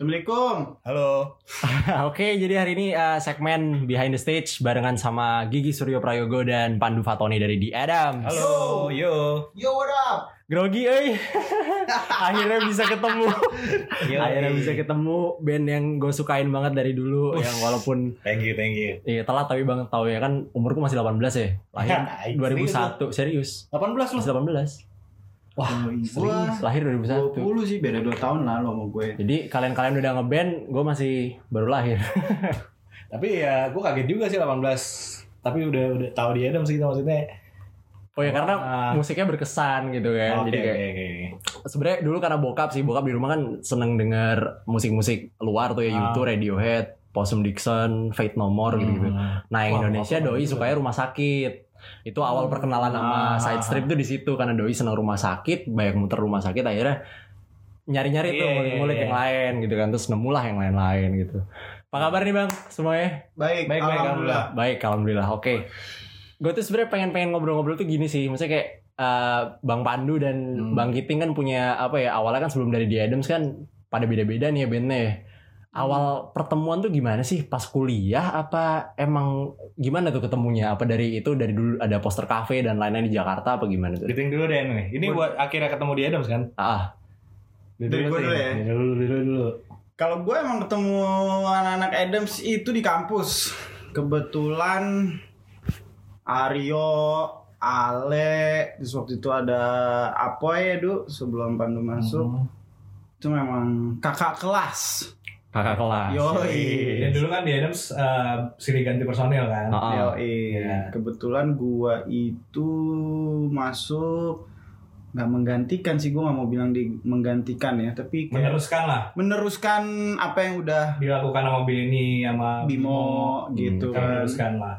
Assalamualaikum. Halo. Oke, jadi hari ini uh, segmen Behind the Stage barengan sama Gigi Suryo Prayogo dan Pandu Fatoni dari The Adams. Halo. Yo. Yo, what up? Grogi, euy. Akhirnya bisa ketemu. Yo. Akhirnya bisa ketemu band yang gue sukain banget dari dulu yang walaupun Thank you, thank you. iya telat tapi banget tahu ya kan umurku masih 18 ya. Lahir Ya, 2001, serius. 18 lu. Masih 18. Wah, gua Lahir 2001. 20 sih beda 2 tahun lah lo sama gue. Jadi kalian-kalian udah ngeband, gue masih baru lahir. Tapi ya gue kaget juga sih 18. Tapi udah udah tahu dia dong sih maksudnya. Oh ya karena Ah. musiknya berkesan gitu kan. Oke, Jadi kayak oke, oke. sebenarnya dulu karena bokap sih bokap di rumah kan seneng denger musik-musik luar tuh ya Ah. YouTube, Radiohead, Possum Dixon, Fate No More gitu-gitu. Hmm. Nah yang Wah, Indonesia doi sukanya rumah sakit. Itu awal perkenalan sama Ah. side strip tuh di situ karena doi seneng rumah sakit, banyak muter rumah sakit akhirnya nyari-nyari tuh Iya, ngulik-ngulik iya, yang lain gitu kan terus nemulah yang lain-lain gitu. Apa kabar nih bang semuanya? Baik, Baik, baik, alhamdulillah. Baik, alhamdulillah. Oke. Gue tuh sebenarnya pengen pengen ngobrol-ngobrol tuh gini sih. Maksudnya kayak eh, Bang Pandu dan Hmm. Bang Kiting kan punya apa ya? Awalnya kan sebelum dari The Adams kan pada beda-beda nih ya bandnya. Awal pertemuan tuh gimana sih? Pas kuliah apa emang gimana tuh ketemunya? Apa dari itu dari dulu ada poster cafe dan lain-lain di Jakarta apa gimana tuh? Giting dulu deh nih. Ini buat akhirnya ketemu di Adams kan? Ah, Dari gua Ting. dulu ya? Dulu dulu dulu. Kalau gue emang ketemu anak-anak Adams itu di kampus. Kebetulan Aryo, Ale, terus waktu itu ada Apoy ya, Du, sebelum Pandu masuk. Hmm. Itu memang kakak kelas. Kakak kelas. Yoi. Dan dulu kan di Adams eh, sering ganti personil kan? Ah. Yoi. Iya. Kebetulan gua itu masuk nggak menggantikan sih gua nggak mau bilang di menggantikan ya tapi kayak Meneruskan lah meneruskan apa yang udah dilakukan sama Billy sama Bimo gitu Hmm, kan Meneruskan lah.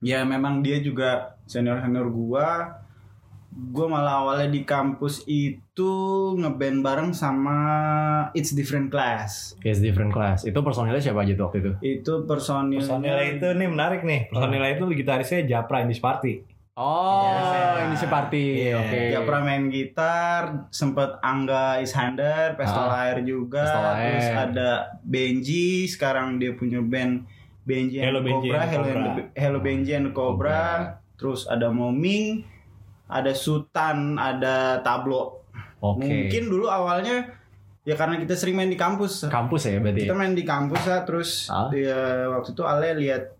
ya memang dia juga senior senior gua gua malah awalnya di kampus itu ngeband bareng sama It's Different Class Yes, different class. Itu personilnya siapa aja tuh waktu itu? itu personilnya Personilnya itu nih menarik nih. Personilnya itu gitarisnya Japra Indis Party. Oh, Iya. ini si party. Iya. Oke. Ya pernah main gitar, sempet Angga Ishander, Pestol Ah, Air juga, Pestol Air. terus ada Benji, sekarang dia punya band Benji and Hello the Benji Cobra, and Hello, Cobra. the- Hello Benji and the Cobra, terus ada Moming, ada Sultan, ada Tablo. Oke. Mungkin dulu awalnya ya karena kita sering main di kampus. kampus ya berarti. Kita main di kampus ya, terus Ah. dia waktu itu Ale lihat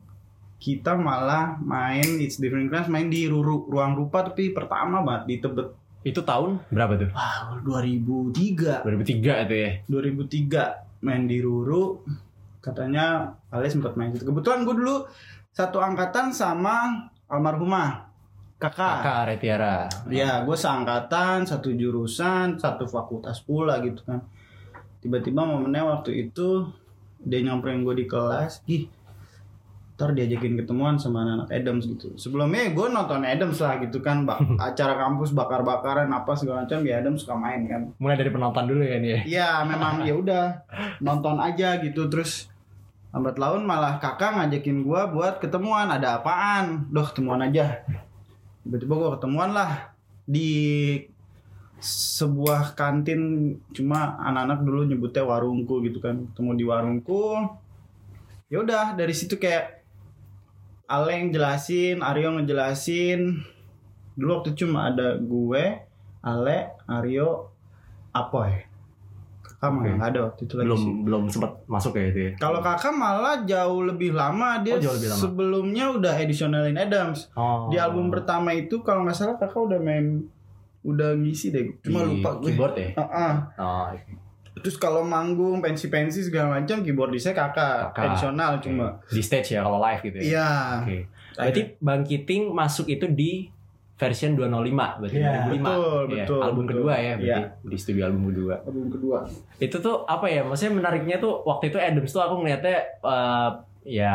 kita malah main It's Different Class main di Ruru, ruang rupa tapi pertama banget di Tebet Itu tahun berapa tuh? Wah, 2003. 2003 itu ya. 2003 main di Ruru. Katanya Ale sempat main situ. Kebetulan gue dulu satu angkatan sama almarhumah kakak. Kakak Retiara. Ya, gue seangkatan, satu jurusan, satu fakultas pula gitu kan. Tiba-tiba momennya waktu itu dia nyamperin gue di kelas, ih, ntar diajakin ketemuan sama anak Adams gitu. Sebelumnya gue nonton Adams lah gitu kan, bak acara kampus bakar-bakaran apa segala macam ya Adams suka main kan. Mulai dari penonton dulu nih ya. Iya memang ya udah nonton aja gitu terus lambat laun malah kakak ngajakin gua buat ketemuan ada apaan doh ketemuan aja tiba-tiba gua ketemuan lah di sebuah kantin. Cuma anak-anak dulu nyebutnya warungku gitu kan. Ketemu di warungku. Ya udah dari situ kayak Ale yang jelasin Aryo ngejelasin. Dulu waktu cuma ada gue Ale Aryo Apoy kakak nggak ada waktu itu lagi Belum sih belum sempat masuk ya itu ya. kalau kakak malah jauh lebih lama dia Oh, jauh lebih lama. sebelumnya udah editionalin Adams Oh. di album pertama itu kalau nggak salah kakak udah main udah ngisi deh cuma Di lupa gue keyboard ya. Ah, ah. Oh, oke. terus kalau manggung pensi-pensi segala macam keyboardisnya kakak, Kakak. edisional cuma di stage ya kalau live gitu ya. iya Oke. Berarti Bang Kiting masuk itu di version 205 berarti Iya. 2005. Betul, Iya, betul, Album betul. kedua ya berarti Iya. di studio album kedua. album kedua Itu tuh apa ya? Maksudnya menariknya tuh waktu itu Adams tuh aku ngeliatnya eh, ya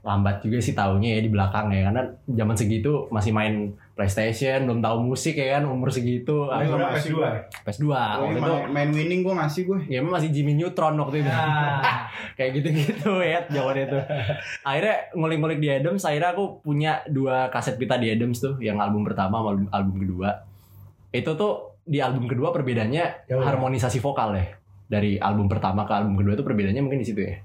lambat juga sih taunya ya di belakang ya karena zaman segitu masih main PlayStation belum tahu musik ya kan umur segitu Oh, aku iya. PS2 ya? PS2 Oh, waktu itu main, winning gue ngasih gue ya emang masih Jimmy Neutron waktu itu Ah. kayak gitu-gitu ya jawabannya itu akhirnya ngulik-ngulik di Adams akhirnya aku punya dua kaset pita di Adams tuh yang album pertama sama album, album kedua itu tuh di album kedua perbedaannya Ya harmonisasi vokal ya dari album pertama ke album kedua itu perbedaannya mungkin di situ ya.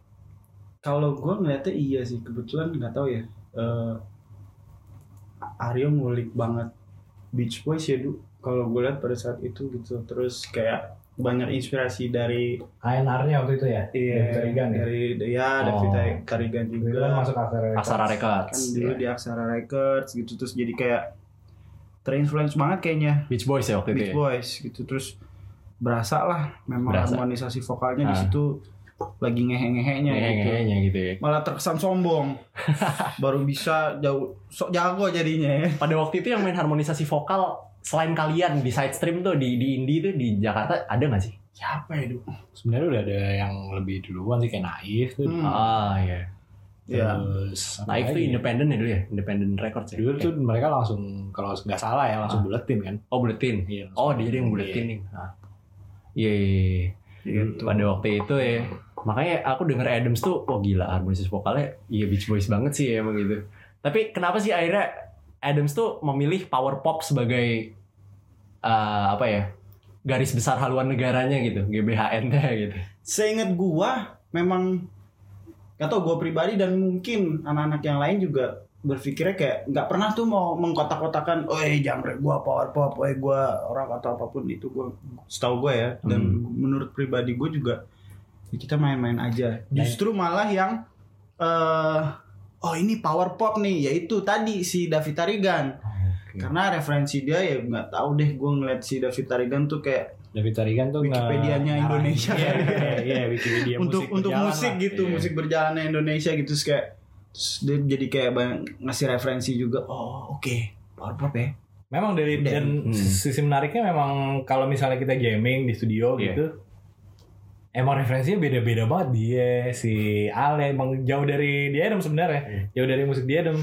Kalau gue ngeliatnya iya sih, kebetulan nggak tahu ya. Eh Aryo ngulik banget Beach Boys ya, Du. Kalau gue lihat pada saat itu gitu, terus kayak banyak inspirasi dari ANR-nya waktu itu ya. iya, David Tarigan ya? dari ya Oh. David Tarigan juga. Kebetulan masuk Aksara Records. Aksara Records. kan dulu di Aksara Records gitu terus jadi kayak terinfluence banget kayaknya Beach Boys ya waktu itu Beach ya. Boys gitu terus berasa lah memang Berasa. harmonisasi vokalnya di Ah. situ lagi ngehe-ngehenya gitu Ngehe-ngehenya gitu ya. malah terkesan sombong baru bisa jauh sok jago jadinya ya Pada waktu itu yang main harmonisasi vokal selain kalian di side stream tuh di di indie tuh di Jakarta ada nggak sih? siapa ya Du? Sebenarnya udah ada yang lebih duluan sih kayak Naif tuh. Hmm. Ah iya. ya Terus apa Naif tuh lagi? independen ya dulu ya, independent records ya. Dulu tuh mereka langsung kalau nggak salah ya langsung Ah. buletin kan. Oh buletin. Iya. Oh dia yang buletin nih. Ah. Iya. iya, iya. gitu Pada waktu itu ya. Makanya aku denger Adams tuh, oh gila harmonisasi vokalnya, iya Beach Boys banget sih emang gitu. Tapi kenapa sih akhirnya Adams tuh memilih power pop sebagai eh, apa ya garis besar haluan negaranya gitu, GBHN-nya gitu. seingat gua memang gak tau gua pribadi dan mungkin anak-anak yang lain juga berpikirnya kayak nggak pernah tuh mau mengkotak-kotakan, oh genre gua power pop, oh gua orang atau apa pun itu gua setahu gua ya dan menurut pribadi gua juga kita main-main aja. Justru malah yang eh oh ini power pop nih, yaitu tadi si David Tarigan. Karena referensi dia ya nggak tahu deh gue ngeliat si David Tarigan tuh kayak David Tarigan tuh nge- Wikipedia-nya ngarahin- Indonesia. Iya, iya, iya, Wikipedia untuk musik untuk musik lah. gitu Iya. musik berjalannya Indonesia gitu terus kayak terus dia jadi kayak banyak ngasih referensi juga oh oke power pop ya Memang dari Dan- dan Hmm. sisi menariknya memang kalau misalnya kita gaming di studio Iya. gitu Emang referensinya beda-beda banget dia si Ale emang jauh dari dia Adam sebenarnya Iya. jauh dari musik dia Adam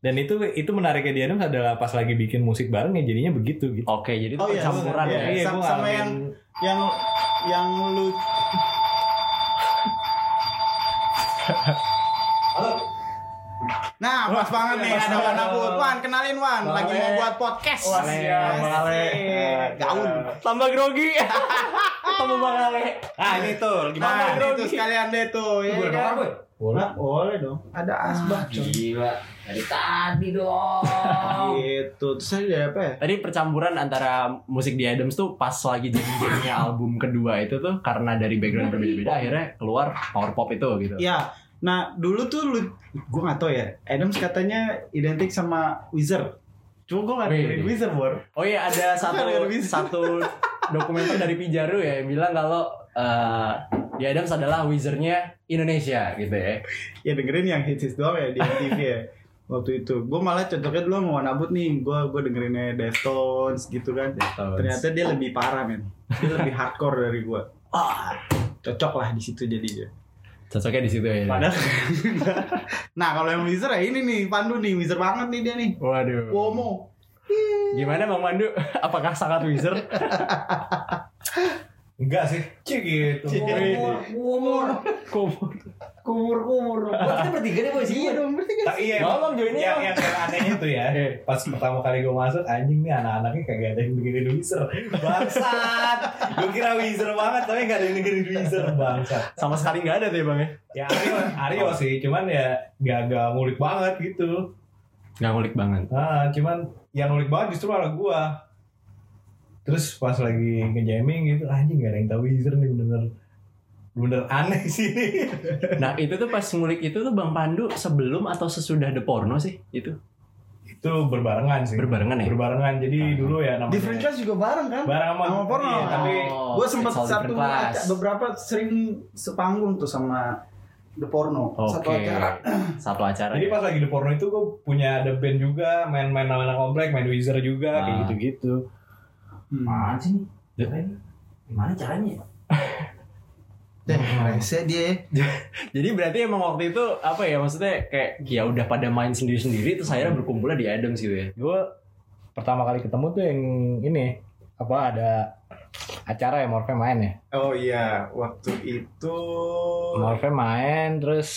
dan itu itu menariknya dia Adam adalah pas lagi bikin musik bareng ya jadinya begitu gitu Oke, jadi itu Oh iya, percampuran iya, ya. iya. sama- sama ngalamin- yang- yang yang lu Nah, pas banget nih ada Wan Abud. Wan, kenalin Wan. Lagi mau buat podcast. Wah, siap, Bang Ale. Asik. Gaun. Tambah grogi. Ketemu Bang Ale. ah ini tuh Nah, gimana itu sekalian deh tuh. Ya, Boleh kan? boy? boleh Nah, boleh dong. Ada asbak. coy. Gila. Dari tadi dong. Gitu. Terus ada apa ya? Tadi percampuran antara musik di Adams tuh pas lagi jadi album kedua itu tuh karena dari background berbeda-beda akhirnya keluar power pop itu gitu. Ya, nah dulu tuh lu, gue gak tau ya. Adams katanya identik sama Wizard. Cuma gue gak dengerin Wizard, Bor. Oh iya ada satu satu dokumenter dari Pijaru ya yang bilang kalau eh di Adams adalah wizardnya Indonesia gitu ya. Ya dengerin yang hits doang ya di MTV ya. Waktu itu, gue malah cocoknya dulu sama Wanabut nih. Gue gue dengerinnya Deftones gitu kan. Ternyata dia lebih parah men. Dia lebih hardcore dari gue. Ah, cocok lah di situ jadinya. Cocoknya di situ ya. Padahal. nah kalau yang Wizard ya ini nih Pandu nih Wizard banget nih dia nih. Waduh. Womo. Gimana Bang Mandu? Apakah sangat wizard? enggak sih cik gitu Kumur, kumur, Kumur. Kumur, kumur. Kita bertiga nih, boy. Sini, Iya boy. dong berarti kan. Tak, iya, Ngomong, Jo, ini yang, yang, yang anehnya tuh ya Pas pertama kali gue masuk Anjing nih anak-anaknya kagak ada yang dengerin Weezer Bangsat Gue kira Weezer banget Tapi gak ada yang dengerin Weezer Bangsat Sama sekali nggak ada tuh ya Bang ya? Ya Aryo, Aryo sih Cuman ya Gak, gak ngulik banget gitu Nggak ngulik banget. ah, Cuman Yang ngulik banget justru malah gue Terus pas lagi ngejamming gitu Anjing gak ada yang tahu Weezer nih bener-bener Bener aneh sih Nah itu tuh pas ngulik itu tuh Bang Pandu sebelum atau sesudah The Porno sih itu Itu berbarengan sih berbarengan ya? Berbarengan Jadi dulu ya namanya Different class juga bareng kan? Bareng sama, Sama porno. iya, Tapi Oh, gue sempat satu different class. aca- beberapa sering sepanggung tuh sama The Porno satu Oke. acara. Satu acara. Jadi ya? pas lagi di porno itu gue punya ada band juga, main-main anak komplek, main Wizard juga, kayak Ah. gitu-gitu. Hmm. Apaan sih nih? Gimana? Gimana caranya? Deh, rese dia. ya. Jadi berarti emang waktu itu apa ya maksudnya kayak ya udah pada main sendiri-sendiri terus akhirnya berkumpulnya di Adams gitu ya. Gue pertama kali ketemu tuh yang ini apa ada acara ya Morfe main ya. Oh iya, waktu itu Morfe main terus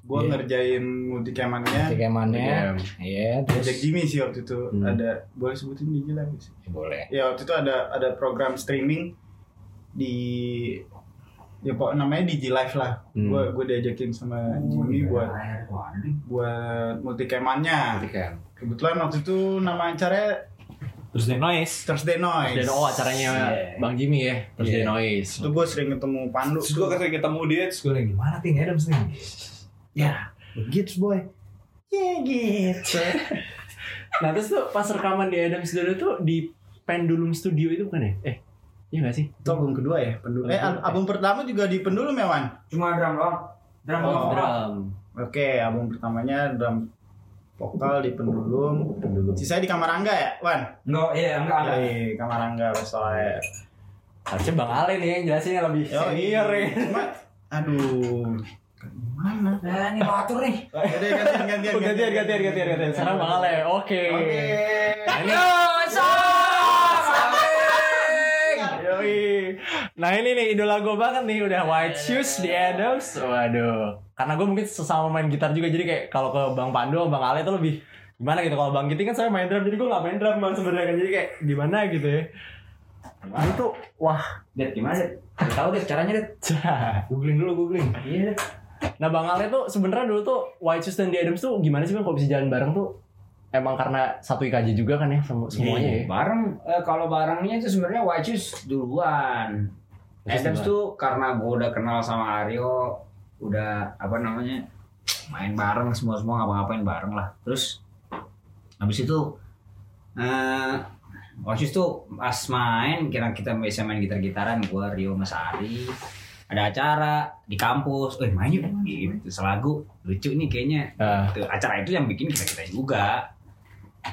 gue Iya. ngerjain multi kemannya. Kemannya, iya terus Jack Jimmy sih waktu itu Hmm. ada boleh sebutin DJ lagi sih. Ya, boleh. Ya waktu itu ada ada program streaming di ya pok namanya DJ Live lah Hmm. gue gue diajakin sama Jimmy buat buat multikemannya kan. kebetulan waktu itu nama acaranya Terus The Noise. Thursday Noise Dan oh acaranya Bang Jimmy ya, terus Iya. The Noise. itu gue sering ketemu Pandu Terus gue ke sini ketemu dia, terus gue lagi gimana Ting Adams nih? Ya, begitu boy. Ya gitu. Nah terus tuh pas rekaman di Adams dulu tuh di Pendulum Studio itu bukan ya? Eh, iya gak sih? itu album kedua ya pendulum eh al- album pertama juga di pendulum ya Wan Cuma drum doang. Drum Oh. doang. Drum. oke album pertamanya drum vokal di pendulum Pendulum. sisanya di kamar Angga ya Wan Enggak, iya enggak enggak. Iya, kamar Angga soalnya Harusnya Bang Ale nih yang jelasin yang lebih Yo, senior ya. Cuma, aduh, gimana? Nah, ini batur nih. Jadi gantian, gantian, Oh, gantian, gantian, gantian, gantian. Sekarang Bang Ale, oke. Oke. Nah, ini, Yoi. Nah ini nih idola gue banget nih udah White Shoes di Adams. Waduh. Karena gue mungkin sesama main gitar juga jadi kayak kalau ke Bang Pandu Bang Ale itu lebih gimana gitu kalau Bang Giti kan saya main drum jadi gue gak main drum bang sebenarnya kan jadi kayak gimana gitu ya. Ini tuh wah Det gimana? Gak tahu deh caranya, Det. googling dulu googling. Iya. Nah Bang Ale tuh sebenarnya dulu tuh White Shoes dan The Adams tuh gimana sih bang kalau bisa jalan bareng tuh? Emang karena satu IKJ juga kan ya sem- semuanya ya. Bareng eh, kalau barengnya itu sebenarnya Shoes duluan. Adams tuh karena gue udah kenal sama Aryo, udah apa namanya main bareng semua semua ngapa-ngapain bareng lah. Terus habis itu eh Shoes tuh pas main kira kita bisa main gitar-gitaran gue Rio Mas Ari ada acara di kampus, eh main yuk gitu selagu lucu nih kayaknya. Tuh, acara itu yang bikin kita kita juga.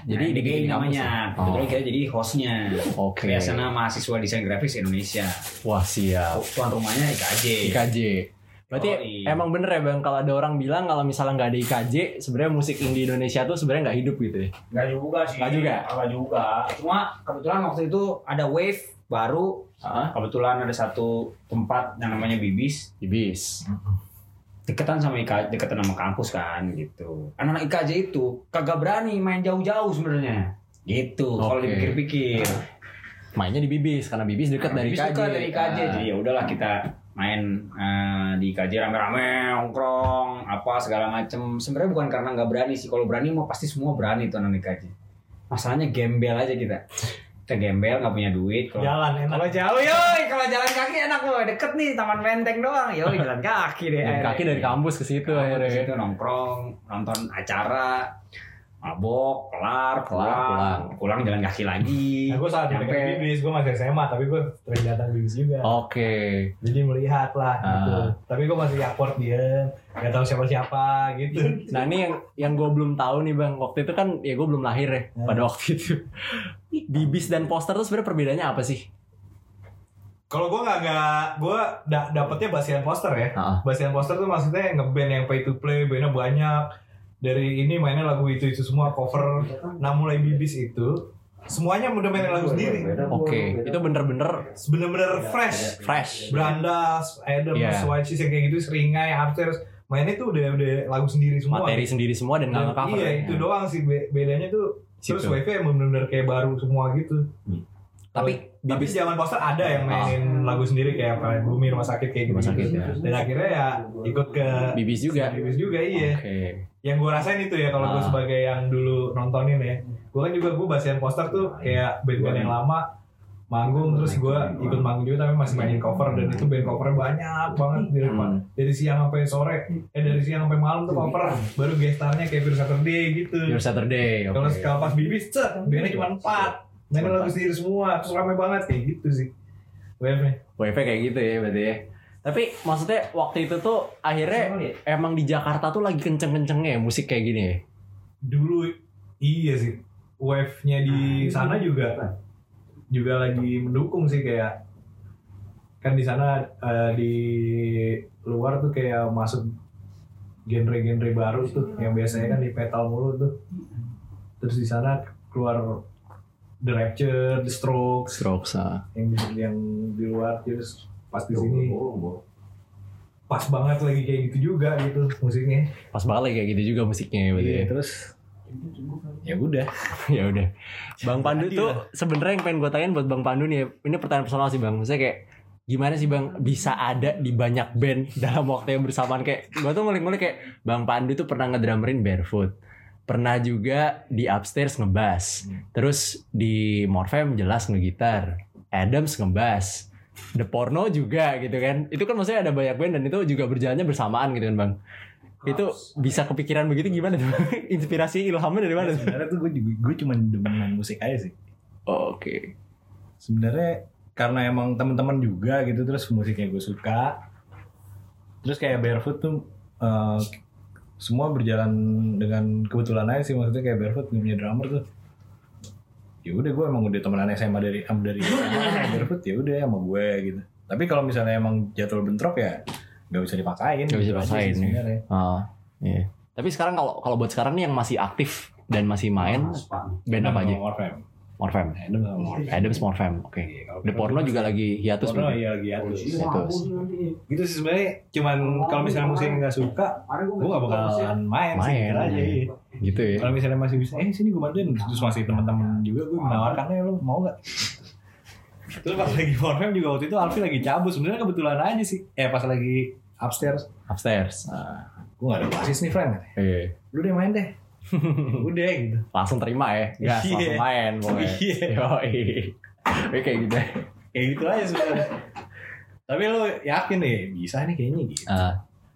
Jadi Nah, DGI namanya. ya? Kebetulan Oh. kita jadi hostnya. Oke. Biasanya mahasiswa desain grafis Indonesia. Wah siap. Tuan rumahnya IKJ. IKJ. Berarti Yoi. emang bener ya bang kalau ada orang bilang kalau misalnya nggak ada IKJ sebenarnya musik indie Indonesia tuh sebenarnya nggak hidup gitu ya. Enggak juga sih. Nggak juga? Enggak juga. Cuma kebetulan waktu itu ada wave baru. Hah? Kebetulan ada satu tempat yang namanya Bibis. Ibis. Deketan sama IKJ, deketan sama kampus kan gitu. Anak-anak IKJ itu kagak berani main jauh-jauh sebenarnya. Gitu. Kalau Oke. dipikir-pikir. Mainnya di Bibis karena Bibis dekat dari Bibis IKJ. dekat dari IKJ. Ah. Jadi ya udahlah kita main eh, di IKJ rame-rame nongkrong apa segala macem sebenarnya bukan karena nggak berani sih kalau berani mau pasti semua berani tuh anak IKJ masalahnya gembel aja kita kita gembel nggak punya duit kalau Jalan enak. kalau jauh yoi kalau jalan kaki enak loh deket nih taman menteng doang yoi jalan kaki deh Dan kaki dari kampus ke situ akhirnya. di situ nongkrong nonton acara mabok kelar Kelar, pulang pulang jalan kaki lagi Nah, gue saat Nyampe- dekat bibis, gue masih SMA, tapi gue sering datang bibis juga. Oke. Jadi melihat lah gitu. Ah. Tapi gue masih awkward dia, gak tahu siapa-siapa gitu. Nah ini yang yang gue belum tahu nih bang. Waktu itu kan ya gue belum lahir ya Hmm. pada waktu itu. Bibis dan poster tuh sebenarnya perbedaannya apa sih? Kalau gue nggak nggak, gue da dapetnya basian poster ya. Ah. Basian poster tuh maksudnya ngeband yang pay to play, bandnya banyak. Dari ini mainnya lagu itu itu semua cover. Nah mulai bibis itu semuanya udah mainin lagu sendiri. Oke. Itu bener-bener Bener-bener fresh. fresh. Brandas, Iya. White Shoes yang kayak gitu, Seringai, Upstairs. Mainnya tuh udah udah lagu sendiri semua. Materi sendiri semua dan nggak nge-cover. Iya ya. itu doang sih be- bedanya tuh. Terus Situ. wave emang bener-bener kayak baru semua gitu. Tapi Tapi bibis zaman poster ada yang mainin lagu sendiri kayak apa Bumi Rumah Sakit kayak gitu. Rumah Sakit, ya. Dan akhirnya ya ikut ke bibis juga. Bibis juga iya. Oke. Yang gue rasain itu ya kalau gue Ah. sebagai yang dulu nontonin ya. Gue kan juga gue basian poster tuh kayak band-band yang lama manggung terus gue ikut manggung juga tapi masih mainin cover dan itu band covernya banyak banget Hmm. dari siang sampai sore eh dari siang sampai malam tuh cover baru gestarnya kayak Pure Saturday gitu Your Saturday. kalau Oke. kalau pas bibis cet bandnya cuma empat mainin lagu sendiri semua terus rame banget kayak gitu sih wave nya WP kayak gitu ya berarti ya. Tapi maksudnya waktu itu tuh akhirnya emang di Jakarta tuh lagi kenceng-kencengnya ya musik kayak gini ya. dulu iya sih. Wave nya di sana juga juga lagi mendukung sih kayak kan di sana eh, di luar tuh kayak masuk genre-genre baru tuh yang biasanya kan di metal mulu tuh. Terus di sana keluar The Rapture, The Strokes Strokes ah. yang yang di luar terus pas di sini. pas banget lagi kayak gitu juga gitu musiknya. Pas banget lagi kayak gitu juga musiknya ya berarti Iya, ya. terus? Ya udah. Ya udah. Bang Pandu tuh sebenarnya yang pengen gue tanyain buat Bang Pandu nih, ya, ini pertanyaan personal sih Bang. Maksudnya kayak gimana sih bang bisa ada di banyak band dalam waktu yang bersamaan? Kayak gue tuh ngulik-ngulik kayak bang Pandu tuh pernah ngedrummerin barefoot. Pernah juga di upstairs ngebass. Terus di Morfem jelas ngegitar. Adams ngebass The Porno juga gitu kan. Itu kan maksudnya ada banyak band dan itu juga berjalannya bersamaan gitu kan bang. Itu bisa kepikiran begitu gimana tuh inspirasi ilhamnya dari mana? Tuh? sebenarnya tuh gue gue cuma demen main musik aja sih. Oh, oke. Sebenarnya karena emang teman-teman juga gitu terus musiknya gue suka. Terus kayak barefoot tuh eh, semua berjalan dengan kebetulan aja sih. Maksudnya kayak barefoot punya drummer tuh ya udah gue emang udah temenan SMA dari am dari SMA barefoot ya udah sama gue gitu tapi kalau misalnya emang jadwal bentrok ya nggak bisa dipaksain Nggak bisa gitu aja dipaksain, sih ya. sebenarnya. Ah, iya. Tapi sekarang kalau kalau buat sekarang nih yang masih aktif dan masih main band apa aja? Morfem. Adam sama Morfem. Adams Morfem. Oke. Iya, kalau The Porno juga lagi hiatus Porno iya lagi hiatus. Hiatus. gitu sih sebenarnya cuman kalau misalnya musik nggak suka gue gak bakalan main, sih Main. gitu aja iya. Gitu ya. kalau misalnya masih bisa eh sini gue bantuin terus masih teman-teman juga gue menawarkannya lo mau gak terus pas lagi form juga waktu itu Alfi lagi cabut sebenarnya kebetulan aja sih eh pas lagi upstairs Upstairs. Ah, gue gak ada basis nih friend iya. lu deh main deh udah gitu Langsung terima ya. Gas, Iya. langsung main pokoknya. Iya. Yoi. Oke kayak gitu. kayak gitu aja sebenarnya tapi lu yakin deh bisa nih kayaknya gitu Ah.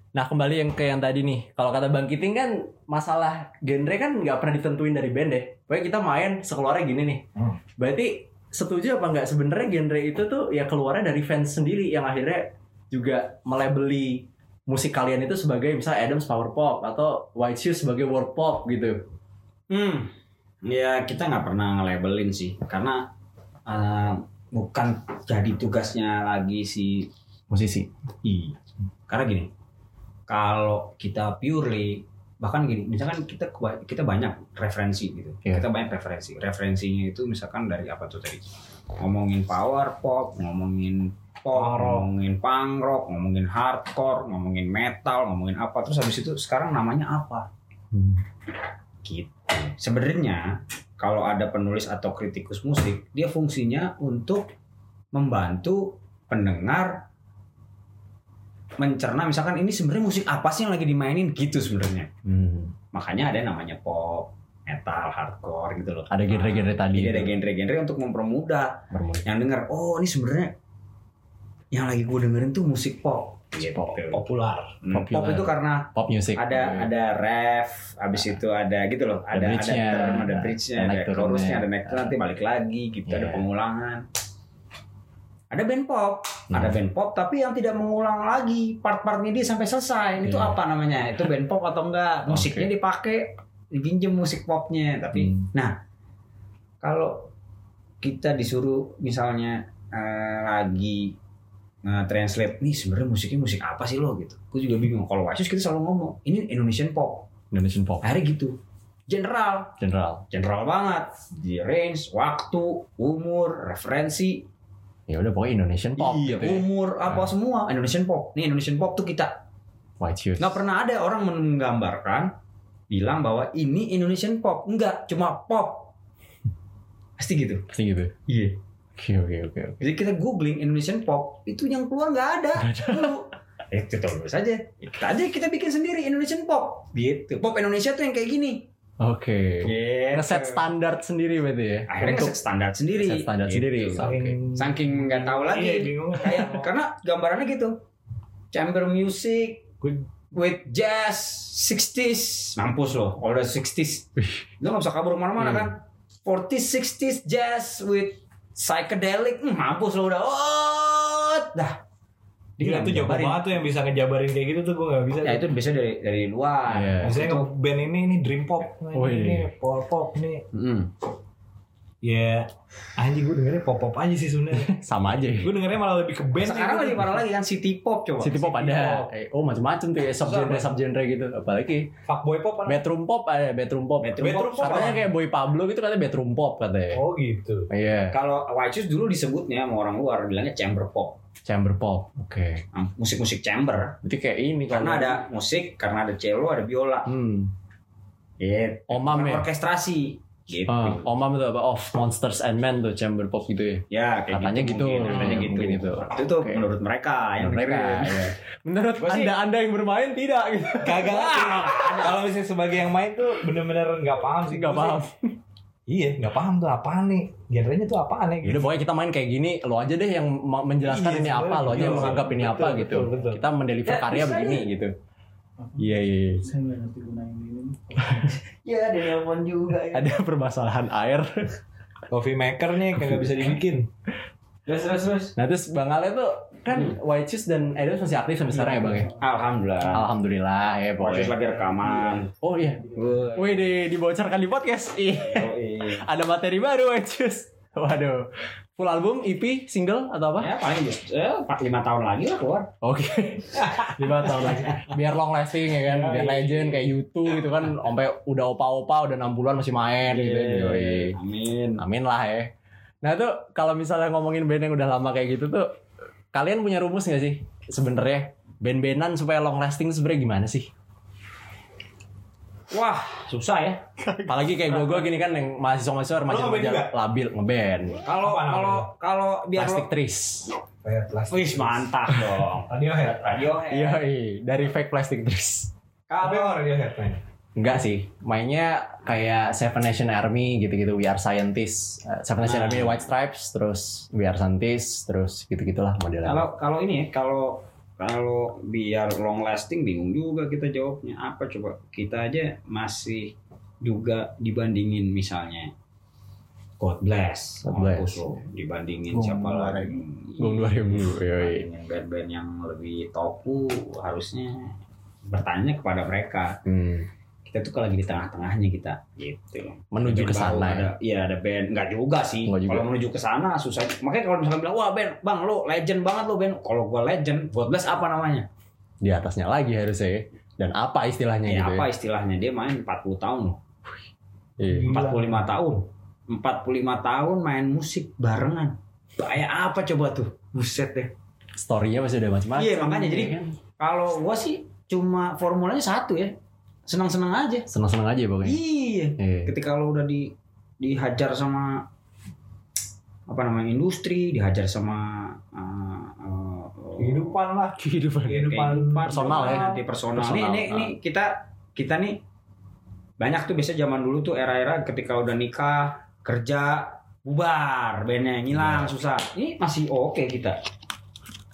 Nah kembali yang ke yang tadi nih, kalau kata Bang Kiting kan masalah genre kan nggak pernah ditentuin dari band deh. Pokoknya kita main sekeluarnya gini nih. Hmm. Berarti setuju apa nggak sebenarnya genre itu tuh ya keluarnya dari fans sendiri yang akhirnya juga melabeli musik kalian itu sebagai misalnya Adams Power Pop atau White Shoes sebagai World Pop gitu. Hmm, ya kita nggak pernah nge-labelin sih, karena eh, bukan jadi tugasnya lagi si Musisi. I. Karena gini, kalau kita purely bahkan gini, misalkan kita kita banyak referensi gitu, Iya. kita banyak referensi. Referensinya itu misalkan dari apa tuh tadi? Ngomongin power pop, ngomongin pop, ngomongin punk rock, ngomongin hardcore, ngomongin metal, ngomongin apa. Terus habis itu sekarang namanya apa? gitu. Sebenarnya kalau ada penulis atau kritikus musik, dia fungsinya untuk membantu pendengar mencerna misalkan ini sebenarnya musik apa sih yang lagi dimainin gitu sebenarnya. Hmm. Makanya ada namanya pop, metal, hardcore gitu loh. Ada genre-genre tadi. Jadi ada genre-genre untuk mempermudah Bermusik. yang dengar, oh ini sebenarnya yang lagi gue dengerin tuh musik pop. Gitu. Pop. populer Hmm, Pop Popular. itu karena Pop music. ada ada ref habis itu ada gitu loh ada ada term ada bridge-nya Ada ada turunnya. chorusnya ada naik turun nanti balik lagi gitu ada Iya. pengulangan ada band pop ada Hmm. band pop tapi yang tidak mengulang lagi part-partnya dia sampai selesai itu Iya. apa namanya itu band pop atau enggak musiknya dipakai dipinjem musik popnya tapi Hmm. nah kalau kita disuruh misalnya eh, lagi nge-translate nih sebenarnya musiknya musik apa sih lo? Gitu. Gue juga bingung kalau Wasis kita selalu ngomong ini Indonesian pop. Indonesian pop. akhirnya gitu. General. General. general banget. Di range waktu umur referensi. Ya udah pokoknya Indonesian pop iya, gitu ya. umur apa semua. Indonesian pop. Nih Indonesian pop tuh kita. White Shoes. nggak pernah ada orang menggambarkan bilang bahwa ini Indonesian pop. Enggak cuma pop. Pasti gitu. Pasti gitu. iya. Oke oke oke. oke. jadi kita googling Indonesian pop itu yang keluar nggak ada dulu eh itu terus aja kita aja kita bikin sendiri Indonesian pop gitu pop Indonesia tuh yang kayak gini Oke. gitu. Ngeset standar sendiri berarti ya. akhirnya Untuk ngeset standar sendiri set standar Gitu. sendiri. saking saking nggak tahu lagi iya bingung kayak karena gambarannya gitu chamber music Gue- with jazz 60s mampus loh kalau udah 60s lu nggak bisa kabur ke mana-mana Hmm. kan 40s 60s jazz with psychedelic hmm, mampus lo udah oh dah Gila tuh jago banget tuh yang bisa ngejabarin kayak gitu tuh gue gak bisa. ya itu biasanya dari dari luar Iya. Misalnya Itu- nge-band ini ini dream pop, Oh, ini, iya. ini power pop ini. Mm. Ya anjing gue dengernya pop pop aja sih sebenarnya. sama aja. gue dengernya malah lebih ke band. sekarang lagi gitu. parah lagi kan city pop coba City pop City ada. pop. Eh, oh macam-macam tuh ya sub genre sub genre gitu. Apalagi Fuckboy pop kan? bedroom pop ada bedroom pop. Bedroom Bedroom pop Katanya kayak Boy Pablo gitu katanya bedroom pop katanya. Oh gitu. Iya, kalau White Shoes dulu disebutnya sama orang luar bilangnya chamber pop chamber pop. Oke. Musik-musik chamber Berarti kayak ini karena kalau- ada musik karena ada cello ada biola hmm. gitu Omam ya. orkestrasi gitu Ah, Omam itu apa? Of Monsters and Men tuh chamber pop gitu ya. ya kayak Katanya gitu. mungkin, katanya gitu mungkin itu. itu tuh Oke. menurut mereka yang mereka. dengerin. ya. Menurut sih- anda yang bermain tidak gitu. Kagak. Kalau misalnya sebagai yang main tuh bener-bener nggak paham sih. Nggak paham. Iya, nggak paham tuh apaan nih. Genrenya tuh apaan nih? Yaudah pokoknya kita main kayak gini, lo aja deh yang menjelaskan Iya, ini apa, lo aja yang menganggap ini betul, apa betul, gitu. betul. Kita mendeliver karya begini gitu. Iya iya. iya. Saya nggak ngerti gunain ini. ya ada nelpon juga ya Ada permasalahan air. Coffee maker nih kagak bisa dibikin. terus terus terus Nah terus Bang Ale tuh kan White Shoes dan Edos masih aktif sampai sekarang ya Bang ya? alhamdulillah Alhamdulillah ya pokoknya. lagi rekaman Oh iya. Wih di, dibocorkan di podcast. Ih. Yoi. Ada materi baru White Shoes. Waduh. Full album, EP, single atau apa? ya paling ya empat lima tahun lagi lah keluar Oke. Lima tahun lagi. Biar long lasting ya kan, biar legend kayak YouTube gitu kan, sampai udah opa-opa udah 60-an masih main gitu. Yoi. amin Amin lah ya. Nah tuh kalau misalnya ngomongin band yang udah lama kayak gitu tuh, kalian punya rumus nggak sih sebenarnya band-bandan supaya long lasting sebenarnya gimana sih? Wah susah ya Apalagi kayak gue gue gini kan yang mahasiswa-mahasiswa remaja ngeband remaja juga? labil ngeband. kalau kalau kalau biar Plastic lo plastik. wih mantap dong Radiohead. Radiohead Iya, iya. dari fake Plastic Trees. Tapi kalau Radiohead main. Enggak sih, mainnya kayak Seven Nation Army gitu-gitu, We Are Scientists, Eh, Seven Nation Nah. Army White Stripes, terus We Are Scientists, terus gitu-gitulah modelnya. kalau kalau ini ya kalau kalau biar long lasting bingung juga kita jawabnya apa coba kita aja masih juga dibandingin misalnya God bless, God bless. Mampus lo. dibandingin Gong siapa 2000. lagi Gong 2000, yoi. Band-band yang lebih topu harusnya bertanya kepada mereka Hmm, kita tuh kalau lagi di tengah-tengahnya kita gitu. Menuju ke sana ya. ada, iya ada band. Nggak juga sih. Kalau menuju ke sana susah. Makanya kalau misalnya bilang wah band bang lo legend banget lo band kalau gua legend God bless apa namanya? Di atasnya lagi harusnya ya. Dan apa istilahnya ya gitu apa ya. istilahnya? Dia main 40 tahun loh. Iya. 45 tahun. 45 tahun main musik barengan. Kayak apa coba tuh? Buset deh. Story-nya masih udah macam-macam. Iya, makanya. jadi- ya kan? kalau gua sih cuma formulanya satu ya senang-senang aja senang-senang aja pokoknya. iya Iya. ketika lo udah di dihajar sama apa namanya industri dihajar sama uh, uh, Kehidupan lah. Kehidupan. Kehidupan Personal ya. nanti personal, Personal, Nih, nih, ah. nih, kita kita nih banyak tuh biasa zaman dulu tuh era-era ketika udah nikah kerja bubar bandnya ngilang Iya. susah ini masih oke kita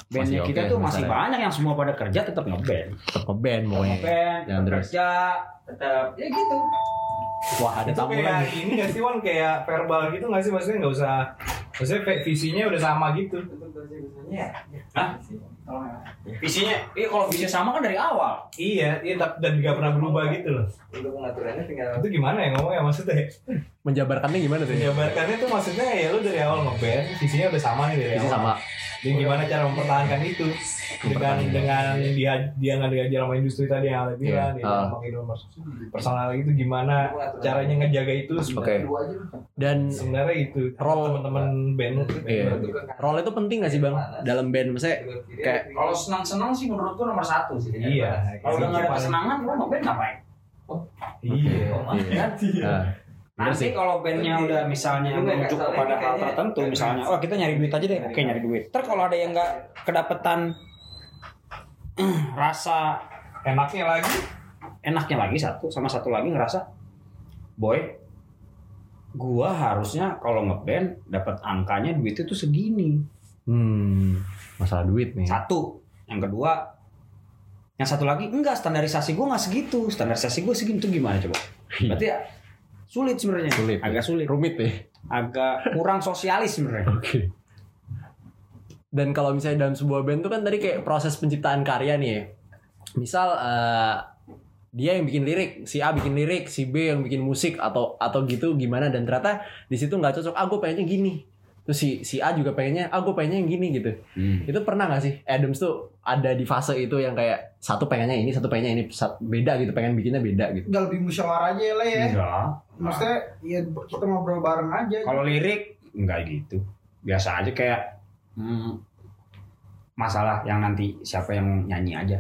bandnya Masih kita oke, tuh masih masalahnya. banyak yang semua pada kerja tetap ngeband Tetap ngeband pokoknya. ngeband Jangan tetap terus. kerja tetap ya gitu Wah, ada itu tamu kayak lagi. ini gak sih Wan kayak verbal gitu gak sih maksudnya nggak usah maksudnya kayak visinya udah sama gitu visinya iya kalau visinya sama kan dari awal. Iya iya tapi dan nggak pernah berubah gitu loh. Untuk pengaturannya tinggal itu gimana ya ngomongnya maksudnya? Menjabarkannya gimana tuh? menjabarkannya tuh maksudnya ya lu dari awal ngeband visinya udah sama nih dari Visi awal. sama. dan gimana cara mempertahankan itu? Dengan dengan dia dia nggak diajar sama industri tadi yang Ale bilang Iya. dia pers- personal itu gimana caranya ngejaga itu Oke. Dan sebenarnya itu Role- teman-teman band. Iya. Role itu penting gak sih bang? Dalam band? Maksudnya kayak kalau senang-senang sih menurut gua nomor satu sih iya kalau udah nggak ada kesenangan lu ngeband ngapain? Iya Nah, bener Nanti sih. kalau bandnya udah misalnya soalnya kepada hal tertentu, misalnya, oh kita nyari duit aja deh, oke nyari duit. Ntar kalau ada yang nggak kedapetan rasa enaknya lagi enaknya lagi satu, sama satu lagi ngerasa, boy, gua harusnya kalau ngeband dapat angkanya duit itu segini. Hmm, masalah duit nih. Satu, yang kedua, yang satu lagi enggak standarisasi gua nggak segitu, standarisasi gua segini tuh gimana coba? Berarti ya, sulit sebenarnya, Sulit. agak sulit, Rumit ya. agak kurang sosialis sebenarnya. Oke. Dan kalau misalnya dalam sebuah band tuh kan tadi kayak proses penciptaan karya nih ya. Misal eh, dia yang bikin lirik, si A bikin lirik, si B yang bikin musik atau atau gitu gimana dan ternyata di situ nggak cocok. Ah gue pengennya gini. Terus si si A juga pengennya, ah gue pengennya yang gini gitu. Hmm. Itu pernah nggak sih Adams tuh ada di fase itu yang kayak satu pengennya ini, satu pengennya ini, beda gitu, pengen bikinnya beda gitu. Nggak lebih musyawarah aja lah ya. Enggak. Maksudnya ya kita ngobrol bareng aja. Kalau lirik enggak gitu. Biasa aja kayak hmm, masalah yang nanti siapa yang nyanyi aja.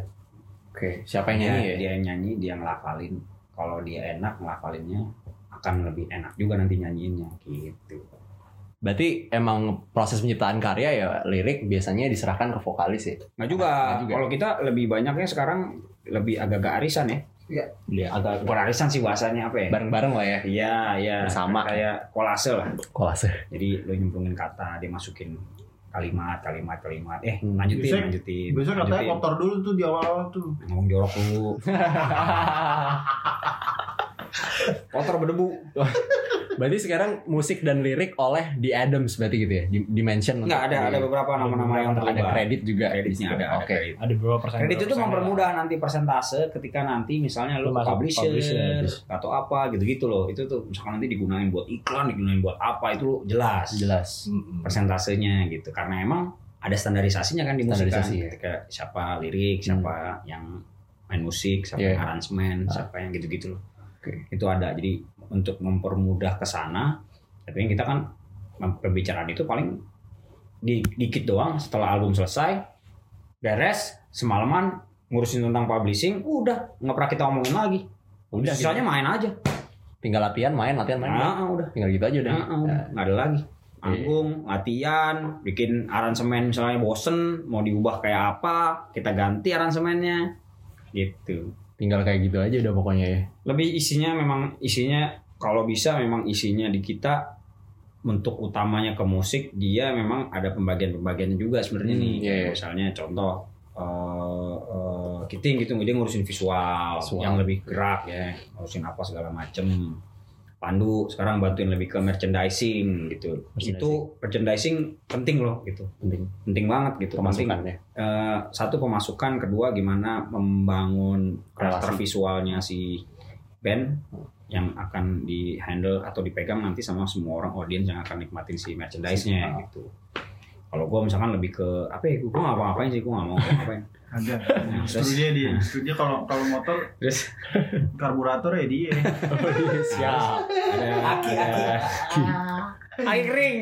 Oke, siapa yang Dia, nyanyi ya? dia yang nyanyi, dia ngelafalin. Kalau dia enak ngelafalinnya akan lebih enak juga nanti nyanyiinnya gitu Berarti emang proses penciptaan karya ya lirik biasanya diserahkan ke vokalis ya. Nggak juga. Nggak juga. Kalau kita lebih banyaknya sekarang lebih agak-agak arisan ya. Iya. Agak bukan arisan sih bahasanya apa ya? Bareng-bareng lah ya. Iya, iya. Bersama. Kayak kolase lah. Kolase. Jadi lo nyemplungin kata, dia masukin kalimat, kalimat, kalimat. Eh, Hmm. lanjutin, Biasanya- lanjutin. Biasa katanya kotor dulu tuh di awal-awal tuh. Ngomong jorok dulu. Kotor berdebu. berarti sekarang musik dan lirik oleh The Adams berarti gitu ya. Di- Dimension. Enggak ada ada beberapa nama-nama yang ada terlibat. kredit juga. Kreditnya ada, ada Oke. kredit. Ada beberapa persen. Kredit itu mempermudah nanti persentase ketika nanti misalnya lo publisher, publisher. atau apa gitu-gitu loh. Itu tuh misalkan nanti digunain buat iklan, digunain buat apa itu lo jelas Jelas. Persentasenya gitu. Karena emang ada standarisasinya kan di musik kan. Standarisasi, ya. Ketika siapa lirik, siapa yang main musik, siapa Iya. yang aransemen, Ah. siapa yang gitu-gitu loh. Oke. Itu ada. Jadi untuk mempermudah ke sana, tapi kita kan pembicaraan itu paling di, dikit doang setelah album selesai, beres, semalaman ngurusin tentang publishing, udah nggak pernah kita omongin lagi. Udah, Sisanya main aja. Tinggal latihan, main, latihan, main. Nah, udah. Tinggal gitu aja udah. Nah, udah. nggak ada lagi. Manggung, latihan, bikin aransemen misalnya bosen, mau diubah kayak apa, kita ganti aransemennya, gitu. Tinggal kayak gitu aja udah pokoknya ya. Lebih isinya memang isinya kalau bisa memang isinya di kita untuk utamanya ke musik dia memang ada pembagian-pembagiannya juga sebenarnya Hmm, nih. iya, iya. Misalnya contoh eh eh, Kiting gitu dia ngurusin visual, Visual. yang lebih gerak ya, ngurusin apa segala macem. Pandu sekarang bantuin lebih ke merchandising gitu. Merchandising. Itu merchandising penting loh gitu. Penting. Penting banget gitu. Penting. Pemasukan ya. Eh, satu pemasukan, kedua gimana membangun karakter visualnya si band yang akan di handle atau dipegang nanti sama semua orang audiens yang akan nikmatin si merchandise-nya gitu. Kalau gue misalkan lebih ke apa ya? Gue nggak apa-apain sih, gue nggak mau ngapain. Ada. Terus- Justru dia dia. Justru dia kalau kalau motor Terus karburator ya dia. Siap. ada Aki, ada air ring.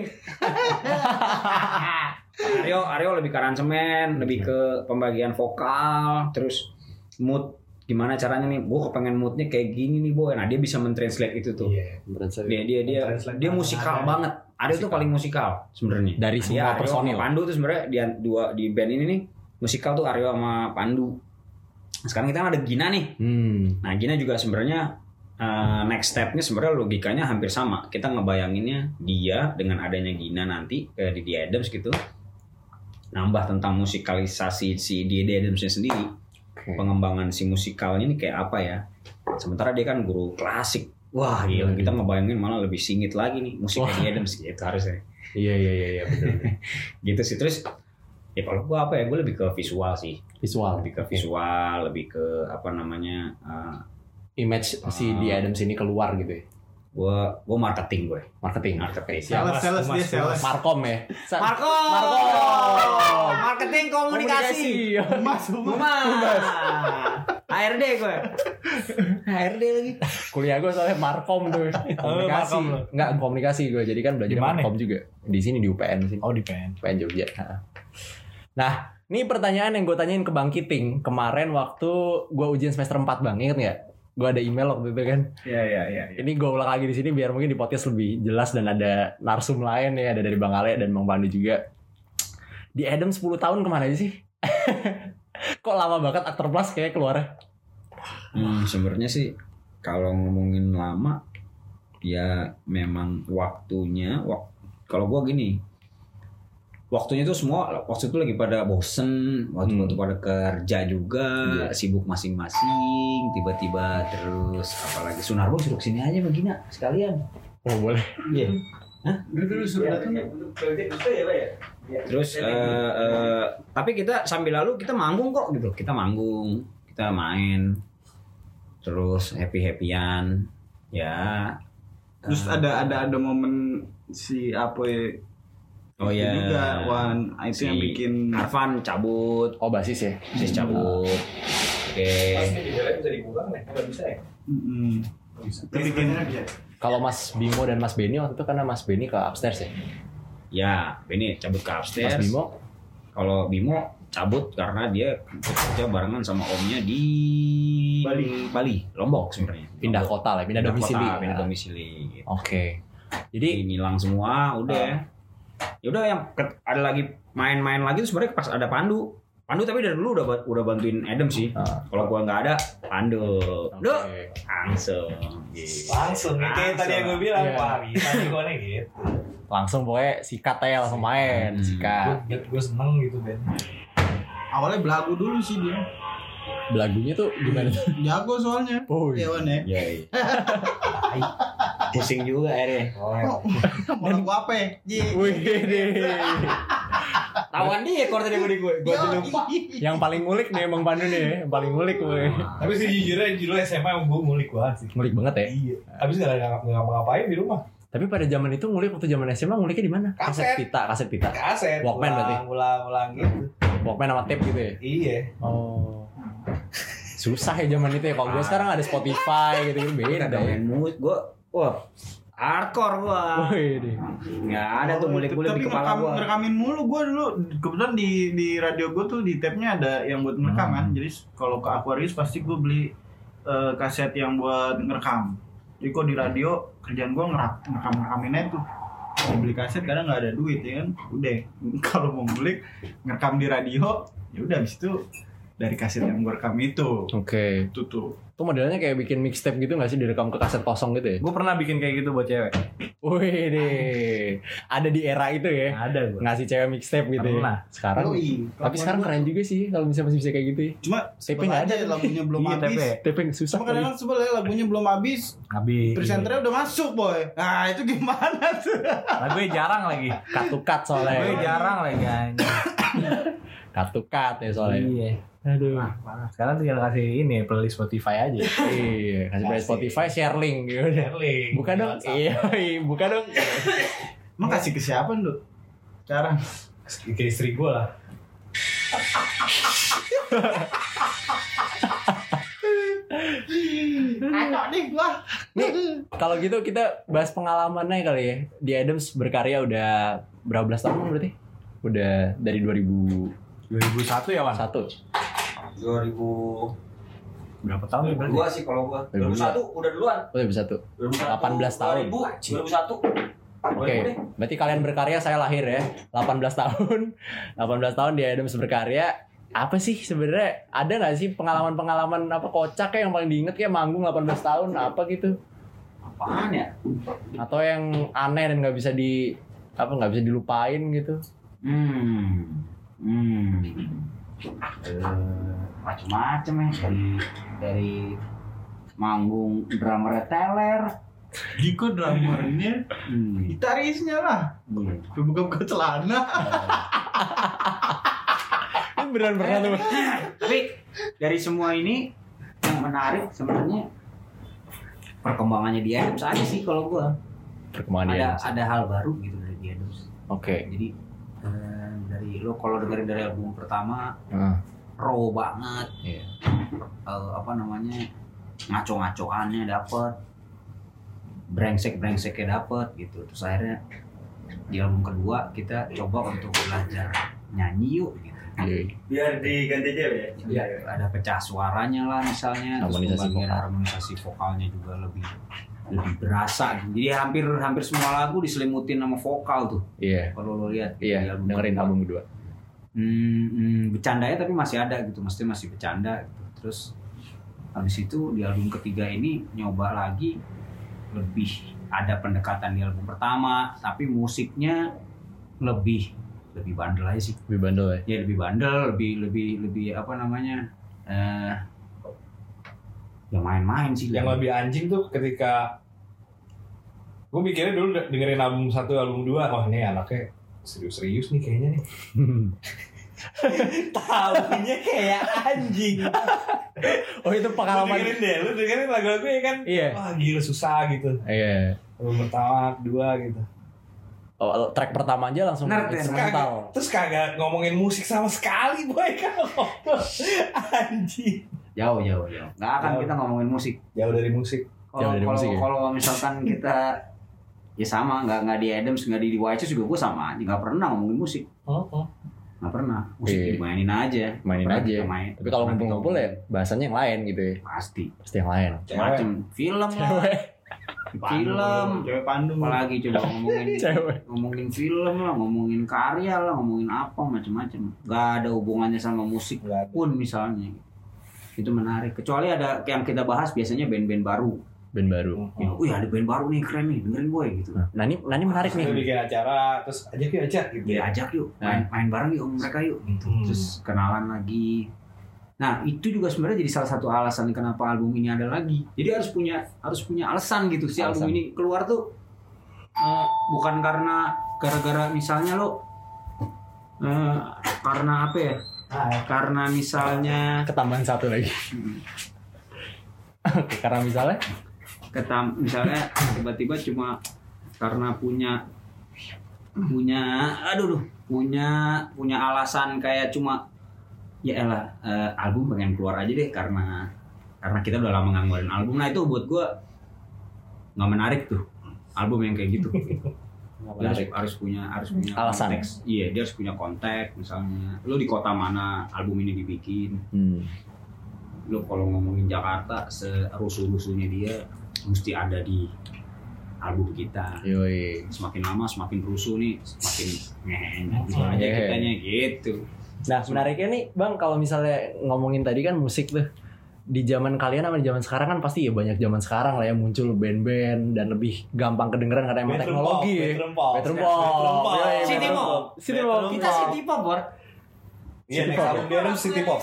Aryo Aryo lebih ke aransemen, lebih ke pembagian vokal, terus mood gimana caranya nih? Gue kepengen moodnya kayak gini nih boy. Nah dia bisa mentranslate itu tuh. Iya. Dia dia dia dia musikal ada. banget. Aryo tuh paling musikal sebenarnya. Dari Dia semua Aryo personil. Pandu tuh sebenarnya dia dua di band ini nih musikal tuh Aryo sama Pandu. Sekarang kita ada Gina nih. Hmm. Nah Gina juga sebenarnya eh, next stepnya sebenarnya logikanya hampir sama. Kita ngebayanginnya dia dengan adanya Gina nanti ke Didi Adams gitu nambah tentang musikalisasi si Didi Adamsnya sendiri Oke. pengembangan si musikalnya ini kayak apa ya sementara dia kan guru klasik wah gila kita ngebayangin malah lebih singit lagi nih musik Wah. Didi Adams gitu harusnya Iya iya iya iya betul. gitu sih terus ya kalau gua apa ya gue lebih ke visual sih Visual. lebih ke visual lebih ke apa namanya eh, Image si Ah. The Adams ini keluar gitu ya. gua gua marketing gue Marketing. marketing Sales sales dia sales. Markom ya. Marco Marco. marketing komunikasi Mas, mas. Humas HRD gue HRD lagi Kuliah gue soalnya Markom tuh. Komunikasi. Markom lo. Enggak komunikasi gue. Jadi kan belajar Di? Markom juga. Di sini di UPN sini. Oh di pen. UPN Jogja. Nah. Ini pertanyaan yang gue tanyain ke Bang Kiting kemarin waktu gue ujian semester 4 Bang, inget nggak? Gue ada email waktu itu kan. Iya iya iya Ini gue ulang lagi di sini biar mungkin di podcast lebih jelas dan ada narsum lain ya, ada dari Bang Ale dan Bang Pandu juga. Di Adam 10 tahun ke mana aja sih? Kok lama banget aktor plus kayak keluarnya? Hmm, sebenarnya sih kalau ngomongin lama ya memang waktunya wak kalau gua gini waktunya tuh semua waktu itu lagi pada bosen waktu Hmm. waktu pada kerja juga Iya. sibuk masing-masing tiba-tiba terus apalagi. Sunarbo suruh sini aja begini sekalian. Oh boleh. iya. Dulu dulu suruh datang. terus eh, eh, tapi kita sambil lalu kita manggung kok gitu. Kita manggung kita main terus happy happyan ya. Terus Eh, ada ada ada momen si Apoy oh itu ya juga Wan itu yang Si bikin Arfan cabut Oh basis ya? sis cabut oke bisa dibuka nih? Bisa ya? Mm-mm. Itu bikin Kalau Mas Bimo dan Mas Beni waktu itu karena Mas Beni ke upstairs ya? ya Benny cabut ke Mas upstairs Bimo kalau Bimo cabut karena dia kerja barengan sama omnya di Bali Bali Lombok sebenarnya Pindah Lombok. kota lah, pindah domisili. kota, pindah domisili gitu. Oke. Jadi Jadi ngilang semua udah Ah. Ya. Udah yang ke- ada lagi main-main lagi tuh sebenarnya pas ada Pandu. Pandu tapi dari dulu udah udah bantuin Adam sih. Ah. Kalau gua nggak ada, Pandu. Oke. Duh, langsung. Gitu. Langsung nih kayak tadi yang gue bilang, Iya. wah bisa nih gue nih gitu. langsung pokoknya sikat aja langsung main, Hmm. sikat. Gue gue seneng gitu Ben. Awalnya belagu dulu sih dia. Belagunya tuh gimana? Jago soalnya. Oh, Iya Wan ya. Iya, iya. Pusing juga akhirnya. Mau lagu apa ya? Ji. Wih, deh. Tawan dia kalau tadi gue di gue. Gue lupa. Yang paling ngulik nih emang Pandu nih, yang paling ngulik gue. Tapi sih jujurnya dulu SMA emang gue ngulik banget sih. Ngulik banget ya. Iya. Habis gak ada nggak ngapa-ngapain di rumah. Tapi pada zaman itu ngulik waktu zaman SMA nguliknya di mana? Kaset. pita, kaset pita. Kaset. Walkman berarti? Ulang, ulang gitu. Walkman sama tape gitu ya. Iya. Oh. Susah ya zaman itu ya. Kalau gue sekarang ada Spotify gitu gitu beda ya. Gue, wah, hardcore gua. Wih. Nggak ada tuh ngulik-ngulik Tapi di kepala gua. ngerekamin mulu gue dulu kebetulan di di radio gue tuh di tape-nya ada yang buat ngerekam kan. Jadi kalau ke Aquarius pasti gue beli eh, kaset yang buat ngerekam. Jadi kok di radio kerjaan gue ngerak ngerekam ngerekaminnya tuh. Mau beli kaset kadang nggak ada duit ya kan. Udah kalau mau ngulik ngerekam di radio ya udah habis itu dari kaset yang gue rekam itu. Oke. Itu tuh. Itu modelnya kayak bikin mixtape gitu gak sih direkam ke kaset kosong gitu ya? Gue pernah bikin kayak gitu buat cewek. Wih deh. Ada di era itu ya. Ada gue. Ngasih cewek mixtape gitu Pernah. ya. Sekarang. Yoi. Tapi sekarang keren juga sih kalau bisa masih bisa kayak gitu ya. Cuma nggak aja ada. lagunya belum Iya, habis. yang susah. Cuma kadang-kadang sebel ya lagunya belum habis, Habis. presenternya udah masuk boy. Nah itu gimana tuh? Gue jarang lagi. cut to cut soalnya. Gue jarang lagi anjing. Cut to cut ya soalnya. Iya. Aduh. Sekarang tinggal kasih ini playlist Spotify aja. Iya, kasih play Spotify share link gitu. Shirley. Buka dong. Iya, iya, buka dong. Emang kasih ke siapa lu? Sekarang. Ke istri gue lah. Kacau nih gua. Kalau gitu kita bahas pengalamannya kali ya. Di Adams berkarya udah berapa belas tahun berarti? Udah dari 2001 2001 ya Wan? 2000 Berapa tahun nih berarti? Dua sih kalau gua. 2001 udah duluan. Oh, 2001. 18 tahun. 2000, 2001. Oke, berarti kalian berkarya saya lahir ya 18 tahun 18 tahun di Adams berkarya apa sih sebenarnya ada nggak sih pengalaman-pengalaman apa kocak kayak yang paling diinget kayak manggung 18 tahun apa gitu Apaan ya? atau yang aneh dan nggak bisa di apa nggak bisa dilupain gitu Hmm. Hmm. Eh, macam-macam ya dari dari manggung drummer teler. Diko drummernya, Hmm. gitarisnya lah. Iya. Buka-buka celana. ini beneran pernah tuh Tapi dari semua ini yang menarik sebenarnya perkembangannya di Adams aja sih kalau gua. perkembangan dia Ada ada hal baru gitu dari di Adams. oke Jadi eh, dari lo kalau dengerin dari album pertama Heeh. raw banget. Iya. Eh, apa namanya ngaco-ngacoannya dapet brengsek brengseknya dapet gitu terus akhirnya di album kedua kita coba untuk belajar nyanyi yuk gitu Iya. Biar diganti aja ya. Ya, ada pecah suaranya lah misalnya terus Harmonisasi vokal. harmonisasi vokalnya juga lebih lebih berasa. Gitu. jadi hampir hampir semua lagu diselimutin sama vokal tuh. Iya. Kalau lo lihat di iya album dengerin album kedua. Hmm, hmm, bercandanya tapi masih ada gitu. Mesti masih bercanda gitu. Terus habis itu di album ketiga ini nyoba lagi lebih ada pendekatan di album pertama tapi musiknya lebih lebih bandel aja sih. Lebih bandel ya? Ya lebih bandel lebih lebih lebih apa namanya eh ya main-main sih Yang lebih anjing tuh ketika gue mikirnya dulu dengerin album satu album dua wah ini anaknya serius-serius nih kayaknya nih. Tahunya kayak anjing. Oh itu lu pengalaman. dengerin deh lu dengerin lagu-lagu ya kan? Iya. wah gila susah gitu. Iya. Album pertama kedua gitu. Oh, track pertama aja langsung ya, instrumental. terus kagak ngomongin musik sama sekali boy. Kan anjing jauh jauh jauh nggak akan Jauh. kita ngomongin musik jauh dari musik Jauh kalau dari kalau musik ya? kalau misalkan kita ya sama nggak nggak di Adams nggak di, di White juga gue sama aja nggak pernah ngomongin musik oh, oh. nggak pernah musik Iya. dimainin aja Mainin Pernah aja. main. Tapi kalau ngumpul-ngumpul ya bahasanya yang lain gitu ya. pasti Pasti yang lain. macam film lah film cewek Bandung apalagi coba ngomongin Cewek. ngomongin film lah ngomongin karya lah ngomongin apa macam-macam gak ada hubungannya sama musik pun misalnya itu menarik. Kecuali ada yang kita bahas biasanya band-band baru. Band baru. Ya, wih ada band baru nih keren nih dengerin boy gitu. Nah, ini nah ini menarik nih. bikin acara terus ajak yuk ajak gitu. Ya ajak yuk. Main main bareng yuk sama mereka yuk gitu. Hmm. terus kenalan lagi. Nah itu juga sebenarnya jadi salah satu alasan kenapa album ini ada lagi. Jadi harus punya harus punya alasan gitu. Si album Alasan. ini keluar tuh eh, bukan karena gara-gara misalnya lo eh, karena apa ya karena misalnya Ketambahan satu lagi. Oke, karena misalnya? Ketam misalnya tiba-tiba cuma karena punya punya aduh duh, punya punya alasan kayak cuma ya elah eh, album pengen keluar aja deh karena karena kita udah lama nggak ngeluarin album. Nah itu buat gua nggak menarik tuh album yang kayak gitu Dia harus, harus punya harus punya Alasan. konteks. Iya dia harus punya konteks misalnya lu di kota mana album ini dibikin? Hmm. lu kalau ngomongin Jakarta serusuh-rusuhnya dia mesti ada di album kita. Yoi. semakin lama semakin rusuh nih semakin ngehe gitu aja kitanya gitu. Nah, menariknya nih, Bang, kalau misalnya ngomongin tadi kan musik tuh di zaman kalian sama di zaman sekarang kan pasti ya banyak zaman sekarang lah ya muncul band-band dan lebih gampang kedengeran karena emang teknologi pop, ya. bedroom pop. Bedroom pop. City pop. City pop. kita city pop Bor. Iya, next album dia city pop.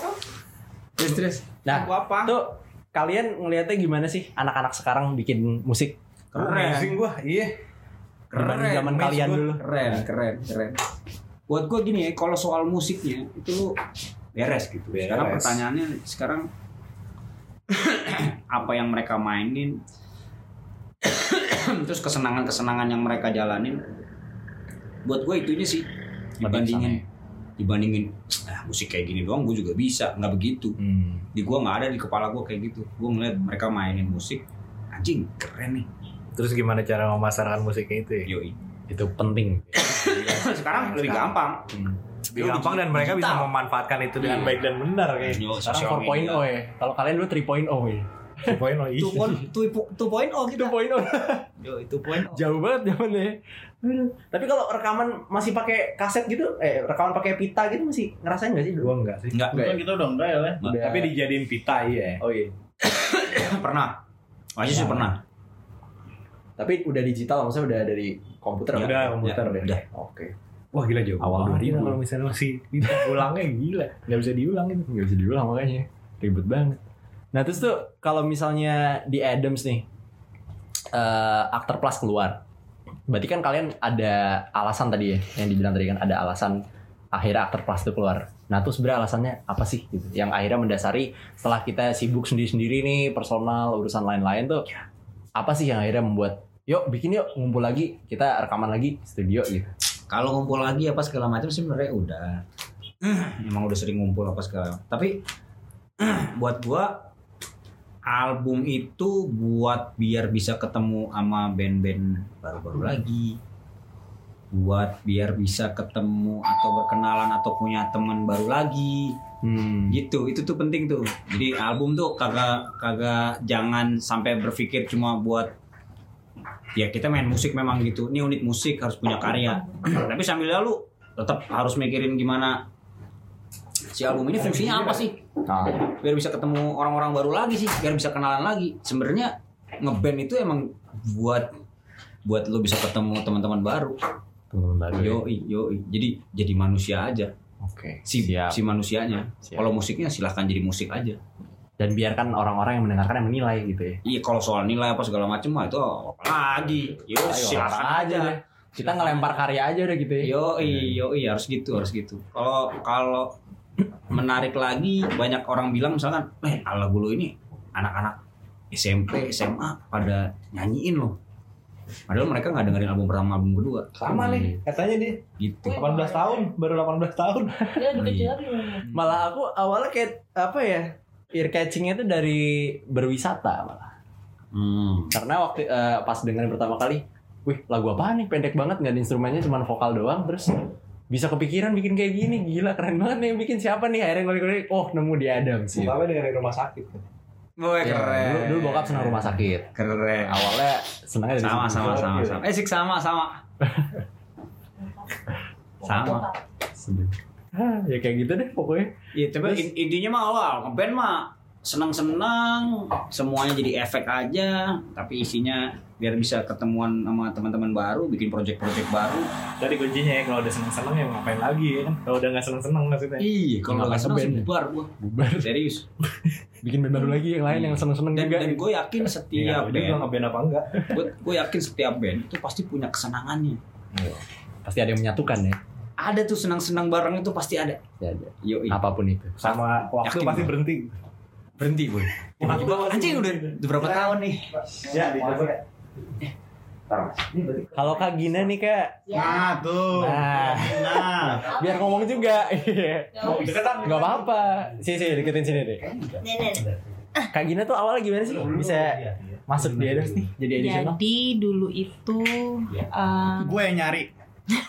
terus terus Nah, apa tuh kalian ngelihatnya gimana sih anak-anak sekarang bikin musik keren Amazing gua, iya. dibanding zaman kalian gua. dulu? keren keren keren buat gue gini ya kalau soal musiknya itu lu beres gitu sekarang Beres. pertanyaannya sekarang apa yang mereka mainin. Terus kesenangan-kesenangan yang mereka jalanin. Buat gue itunya sih dibandingin dibandingin ah, musik kayak gini doang gue juga bisa nggak begitu. Hmm. di gue nggak ada di kepala gue kayak gitu. Gue ngeliat mereka mainin musik anjing keren nih. Terus gimana cara memasarkan musiknya itu ya? yoi. Itu penting. sekarang lebih gampang Lebih gampang dan mereka bisa Digital. memanfaatkan itu dengan Iya. baik dan benar kayak. Yo, Sekarang sosial 4.0 media. ya. Kalau kalian dulu 3.0 ya. Poin lo Two point, po- two point oh gitu. 2.0 Yo, itu point oh. jauh banget zamannya. Tapi kalau rekaman masih pakai kaset gitu, eh rekaman pakai pita gitu masih ngerasain gak sih dulu? Gua enggak sih. Enggak, Kan kita udah enggak ya Le? Udah. Tapi dijadiin pita iya. Oh iya. pernah. Aja sih pernah. Tapi udah digital maksudnya udah dari komputer Ya, udah, komputer ya, deh. udah. Oke. Wah gila jauh. Awal 2000. Kalau misalnya masih ulangnya gila. Gak bisa diulang itu. Nggak bisa diulang makanya. Ribet banget. Nah terus tuh kalau misalnya di Adams nih, eh Actor Plus keluar. Berarti kan kalian ada alasan tadi ya, yang dibilang tadi kan ada alasan akhirnya Actor Plus itu keluar. Nah tuh sebenarnya alasannya apa sih gitu? Yang akhirnya mendasari setelah kita sibuk sendiri-sendiri nih, personal, urusan lain-lain tuh, apa sih yang akhirnya membuat, yuk bikin yuk, ngumpul lagi, kita rekaman lagi, studio gitu. Kalau ngumpul lagi apa segala macam sih sebenarnya udah. Emang udah sering ngumpul apa segala. Tapi buat gua album itu buat biar bisa ketemu sama band-band baru-baru lagi. Buat biar bisa ketemu atau berkenalan atau punya teman baru lagi. Hmm. gitu itu tuh penting tuh jadi album tuh kagak kagak jangan sampai berpikir cuma buat ya kita main musik memang gitu. Ini unit musik harus punya karya. Tapi sambil lalu tetap harus mikirin gimana si album ini fungsinya apa sih? Nah, biar bisa ketemu orang-orang baru lagi sih biar bisa kenalan lagi. Sebenarnya ngeband itu emang buat buat lo bisa ketemu teman-teman baru. Teman-teman baru. ya. yoi yoi. Jadi jadi manusia aja. Oke. si Siap. si manusianya. Kalau musiknya silahkan jadi musik aja dan biarkan orang-orang yang mendengarkan yang menilai gitu ya. Iya kalau soal nilai apa segala macam mah itu apa lagi. Yo silakan aja. deh. Kita ngelempar karya aja udah gitu ya. Yo yo harus gitu harus gitu. Kalau kalau menarik lagi banyak orang bilang misalkan, eh ala bulu ini anak-anak SMP SMA pada nyanyiin loh. Padahal mereka nggak dengerin album pertama album kedua Sama nih katanya dia. gitu. 18 tahun, baru 18 tahun. Lagi. Malah aku awalnya kayak apa ya? Ear catchingnya tuh dari berwisata malah. Hmm. Karena waktu eh, pas dengerin pertama kali, wih lagu apa nih pendek banget nggak ada instrumennya cuma vokal doang terus bisa kepikiran bikin kayak gini gila keren banget nih bikin siapa nih akhirnya ngulik-ngulik oh nemu di Adam sih Bokapnya dari rumah sakit. Boy Ya, dulu, dulu bokap senang rumah sakit Keren. awalnya senangnya dari Sama sama sama sama. Eh sik sama sama. Sama. Ah, ya kayak gitu deh pokoknya. Ya tapi in- intinya mah awal ngeband mah senang-senang semuanya jadi efek aja tapi isinya biar bisa ketemuan sama teman-teman baru bikin project-project baru. Tadi kuncinya ya kalau udah seneng-seneng ya ngapain lagi ya kan? Kalau udah nggak seneng-seneng maksudnya. iya kalau Nggak nggak senang sih bubar gua. Bubar. Serius. Bikin band baru lagi yang lain yang seneng-seneng dan juga. dan gue yakin Iya, setiap dia band ngeband apa enggak? gue gue yakin setiap band itu pasti punya kesenangannya. Pasti ada yang menyatukan ya ada tuh senang-senang bareng itu pasti ada. Ya, ada. yo apa pun itu. Sama waktu Yakin pasti berhenti. berhenti boy. Anjing udah udah berapa tahun nih? Ya, dicoba. kalau Kak Gina nih Kak. Nah, tuh. Nah. Nah. biar ngomong juga. Iya. Deketan. nggak apa-apa. Sini sini deketin sini deh. Kak Gina tuh awalnya gimana sih? Bisa masuk di Adams nih jadi additional Jadi dulu itu eh, Gue yang nyari.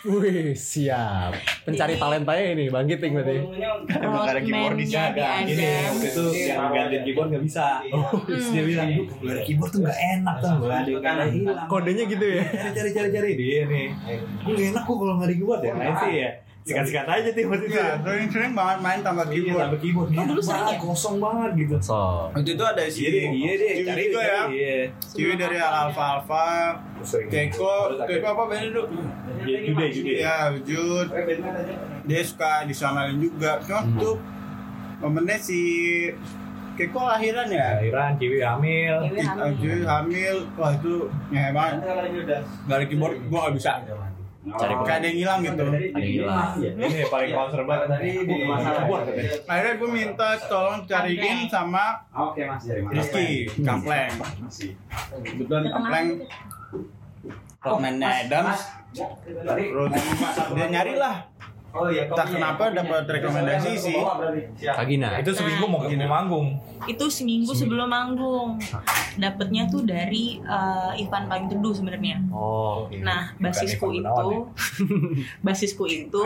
Wih siap pencari talentanya ini bangkit nih berarti roadman-nya di Ini Adam. waktu itu yang gantiin keyboard nggak bisa. Terus dia bilang, "Duh, nggak ada keyboard tuh nggak enak tuh, ada nggak ada hilang." kodenya gitu ya Cari cari cari cari dia nih. Gue enak kok kalau nggak ada keyboard ya. Sih ya. Sikat-sikat aja tuh waktu itu. Iya, sering-sering banget main tanpa Iya, keyboard. tambah keyboard. Oh, dulu sering banget, ya? Kosong banget gitu. so Waktu itu ada si Iya iya deh. Ciwi Cari juga ya. Iya. Ciwi dari Al Alfa Alfa. Keiko, Keiko apa bandnya dulu? Iya, Jude, Jude. Ya, Wujud. Dia suka disamelin juga. Cuma Hmm. tuh momennya si Keiko lahiran ya. Akhiran Ciwi hamil. Dewi hamil. Ciwi hamil, wah itu ngehe banget. Gak ada keyboard, gua gak bisa. Cari Kayak ada yang hilang gitu. ada yang hilang. Ini paling concern banget tadi. Keyboard katanya. Akhirnya gue minta tolong cariin sama oke mas dari Rizky, Kampleng. Kebetulan Kampleng Roadman Adams. Terus dia nyari lah oh iya Entah kenapa dapat rekomendasi sih Kak Gina Itu seminggu mau mau manggung. Itu seminggu sebelum manggung. Dapatnya tuh dari eh, Ivan paling teduh sebenarnya. oh oke. Nah, basisku Ivan itu, Gunawan basisku itu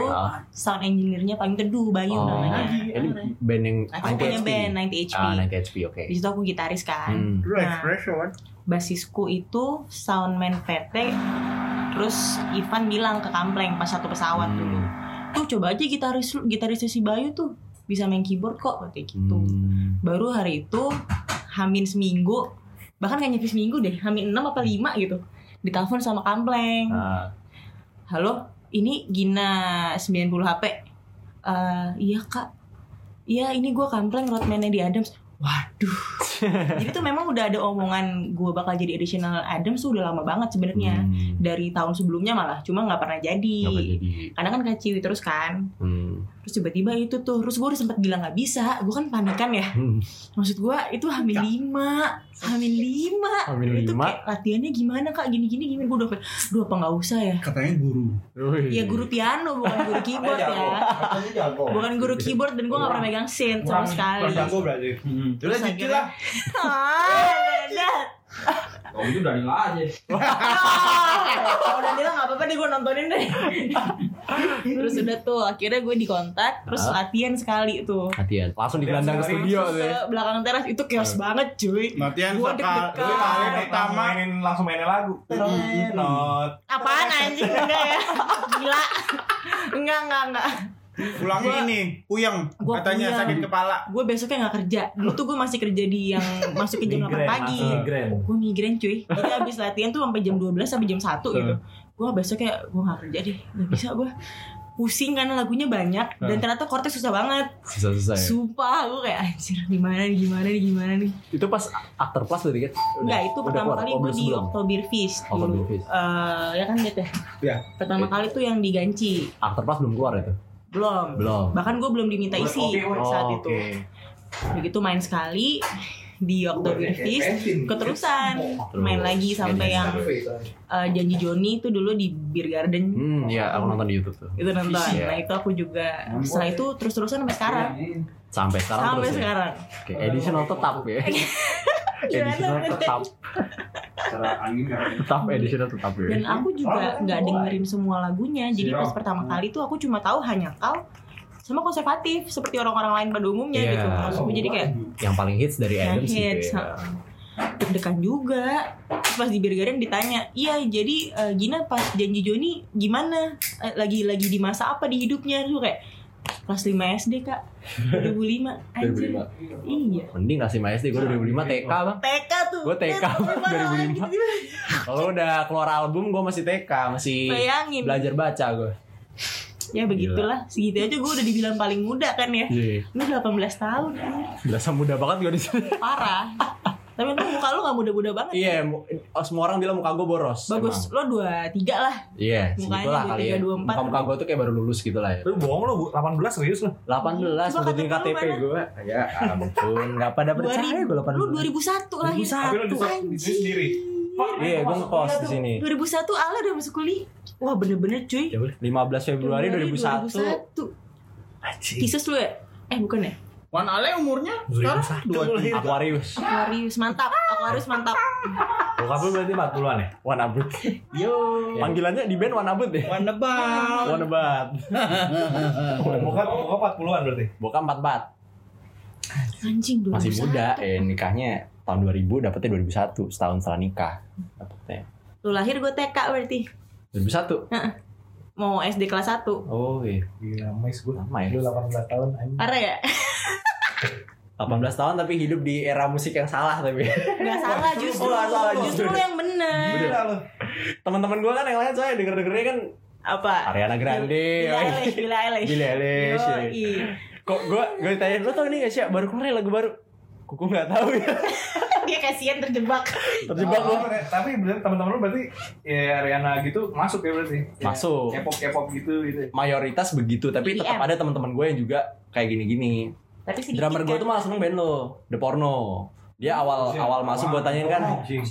sound engineer-nya paling teduh, Bayu oh namanya. ini band yang Aku punya band 90 HP. ah 90 HP oke Di situ aku gitaris kan. Hmm. Nah, basisku itu soundman PT terus Ivan bilang ke Kampleng pas satu pesawat Hmm. dulu tuh coba aja gitaris gitarisnya si Bayu tuh bisa main keyboard kok kayak gitu. Hmm. baru hari itu hamin seminggu bahkan gak nyampe seminggu deh hamin 6 apa 5 gitu ditelepon sama Kampleng. Ah, halo ini Gina 90 HP "Eh, iya kak. Iya ini gue Kampleng roadman-nya di Adams waduh. Jadi tuh memang udah ada omongan gue bakal jadi additional Adams tuh udah lama banget sebenarnya. Hmm. dari tahun sebelumnya malah cuma nggak pernah jadi. Nggak jadi. Karena kan keciwi terus kan. Hmm. Terus tiba-tiba itu tuh terus gue udah sempet bilang nggak bisa gue kan panikan ya. Hmm. maksud gue itu hamil lima hamil lima. Hamil itu lima? kayak latihannya gimana kak? Gini gini. Gini gue udah kayak duh apa nggak usah ya? Katanya guru. Ya guru piano bukan guru keyboard ya. bukan guru keyboard dan gue gak pernah megang synth sama sekali. Jago berarti. Terus dikit lah ah Dad. oh itu dari aja Oh, udah bilang gak apa-apa deh gue nontonin deh Terus udah tuh akhirnya gue dikontak Terus latihan sekali tuh. Latihan. Langsung ke Sekali. studio Terus tuh ya. ke belakang teras itu chaos banget cuy. Latihan Gua sekali kali pertama mainin langsung mainin lagu. Not. Apaan anjing? Enggak ya? Gila. Enggak enggak enggak. Pulangnya ini Puyeng Gua Katanya puyeng. sakit kepala. Gue besoknya gak kerja. Dulu tuh gue masih kerja di yang Masuk ke jam 8 Migrain, pagi. Gue migrain cuy. Jadi abis latihan tuh sampai jam 12 sampai jam 1 gitu gue besoknya gue gak kerja deh gak bisa gue pusing karena lagunya banyak dan ternyata chordnya susah banget. Susah-susah ya? Sumpah gue kayak anjir gimana nih gimana nih gimana nih? Itu pas aktor plus berarti kan? Enggak itu udah pertama keluar? kali Oh, gue di? Oktober Feast Oktober dulu Feast. Eh, ya kan gitu ya? Ya pertama kali tuh yang diganci. Aktor plus belum keluar itu? Belum. Belum. Bahkan gue belum diminta isi saat Oh, itu oke. begitu main sekali di Oktober Feast keterusan. Terus. main lagi sampai yang eh, janji Joni itu dulu di Beer Garden. Hmm ya aku nonton di YouTube tuh. Itu nonton. Iya. nah itu aku juga. Setelah itu terus terusan sampai sekarang. Sampai sekarang sampai terus ya? sekarang. Oke, tetap ya? Gimana? Additional tuh? tetap Secara angin karena Tetap edition tetap ya. dan aku juga nggak dengerin semua lagunya. Jadi pas pertama kali tuh aku cuma tahu hanya kau sama konservatif seperti orang-orang lain pada umumnya Iya. gitu maksudku jadi kayak Yang paling hits dari yang Adams gitu hits ya. heeh. deg-degan juga Terus pas di Birgaren ditanya iya jadi eh, Gina pas janji Joni gimana Eh, lagi lagi di masa apa di hidupnya tuh kayak kelas 5 SD kak 2005 anjir 2005. iya Mending kasih Mas SD gue 2005 TK bang. TK tuh Gua TK, parah 2005. gitu. Kalau udah keluar album gue masih TK, masih bayangin belajar baca gue. Ya begitulah segitu aja gue udah dibilang paling muda kan ya Iya. lu 18 tahun anjir. Berasa muda banget gue di sini. parah tapi untung muka lu gak muda-muda banget Iya, mu- oh, semua orang bilang muka gue boros. bagus emang. lo 23 lah Iya, Mukanya segitulah kali ya. 23, 24. Muka muka gue tuh kayak baru lulus gitu lah ya. Lu bohong lu, Bu. 18 serius lu. 18 Coba sebutin KTP lu gue. Ya ampun, gak pada percaya gue 18. lu 2001 lahir Tapi lu di di sini sendiri. Pak, Iya, gue ngekos di sini. 2001 Ala udah masuk kuliah wah bener-bener cuy Ya udah, 15 Februari 2001. 2001 Anjing. Kisus lu ya? Eh bukan ya? Wan Ale umurnya sekarang 2001 dua Aquarius. Aquarius mantap Aquarius mantap Bokap lu berarti 40-an ya? Wanabut. Yo. Panggilannya di band Wanabut deh. Wan Nebal. Wanabat. Bokap bokap 40-an berarti. Bokap 44. Anjing 2001 Masih muda, eh nikahnya tahun 2000 dapetnya 2001 setahun setelah nikah dapetnya Lu lahir gue TK berarti 2001 Mau SD kelas 1 oh iya Gila, mais gue. lama ya Lu 18 tahun anjing. Parah ya? 18 tahun tapi hidup di era musik yang salah tapi Gak salah justru Oh, nggak salah, Justru justru. lu yang bener Gila lu. teman-teman gue kan yang lain saya denger dengernya kan Apa? Ariana Grande Billie Eilish Billie Eilish Billie Eilish ya. Yoi. kok gue gue ditanya lo tau ini gak sih baru keluar nih lagu baru kok gue nggak tahu ya Dia kasihan terjebak terjebak Oh, gue tapi bener teman-teman lu berarti ya Ariana gitu masuk ya berarti. Ya, Masuk. K-pop K-pop gitu gitu. mayoritas begitu tapi tetap EDM. ada teman-teman gue yang juga kayak gini-gini Tapi sedikit drummer gue kan. tuh malah seneng band lo The Porno dia awal Anjing. awal masuk gue tanyain kan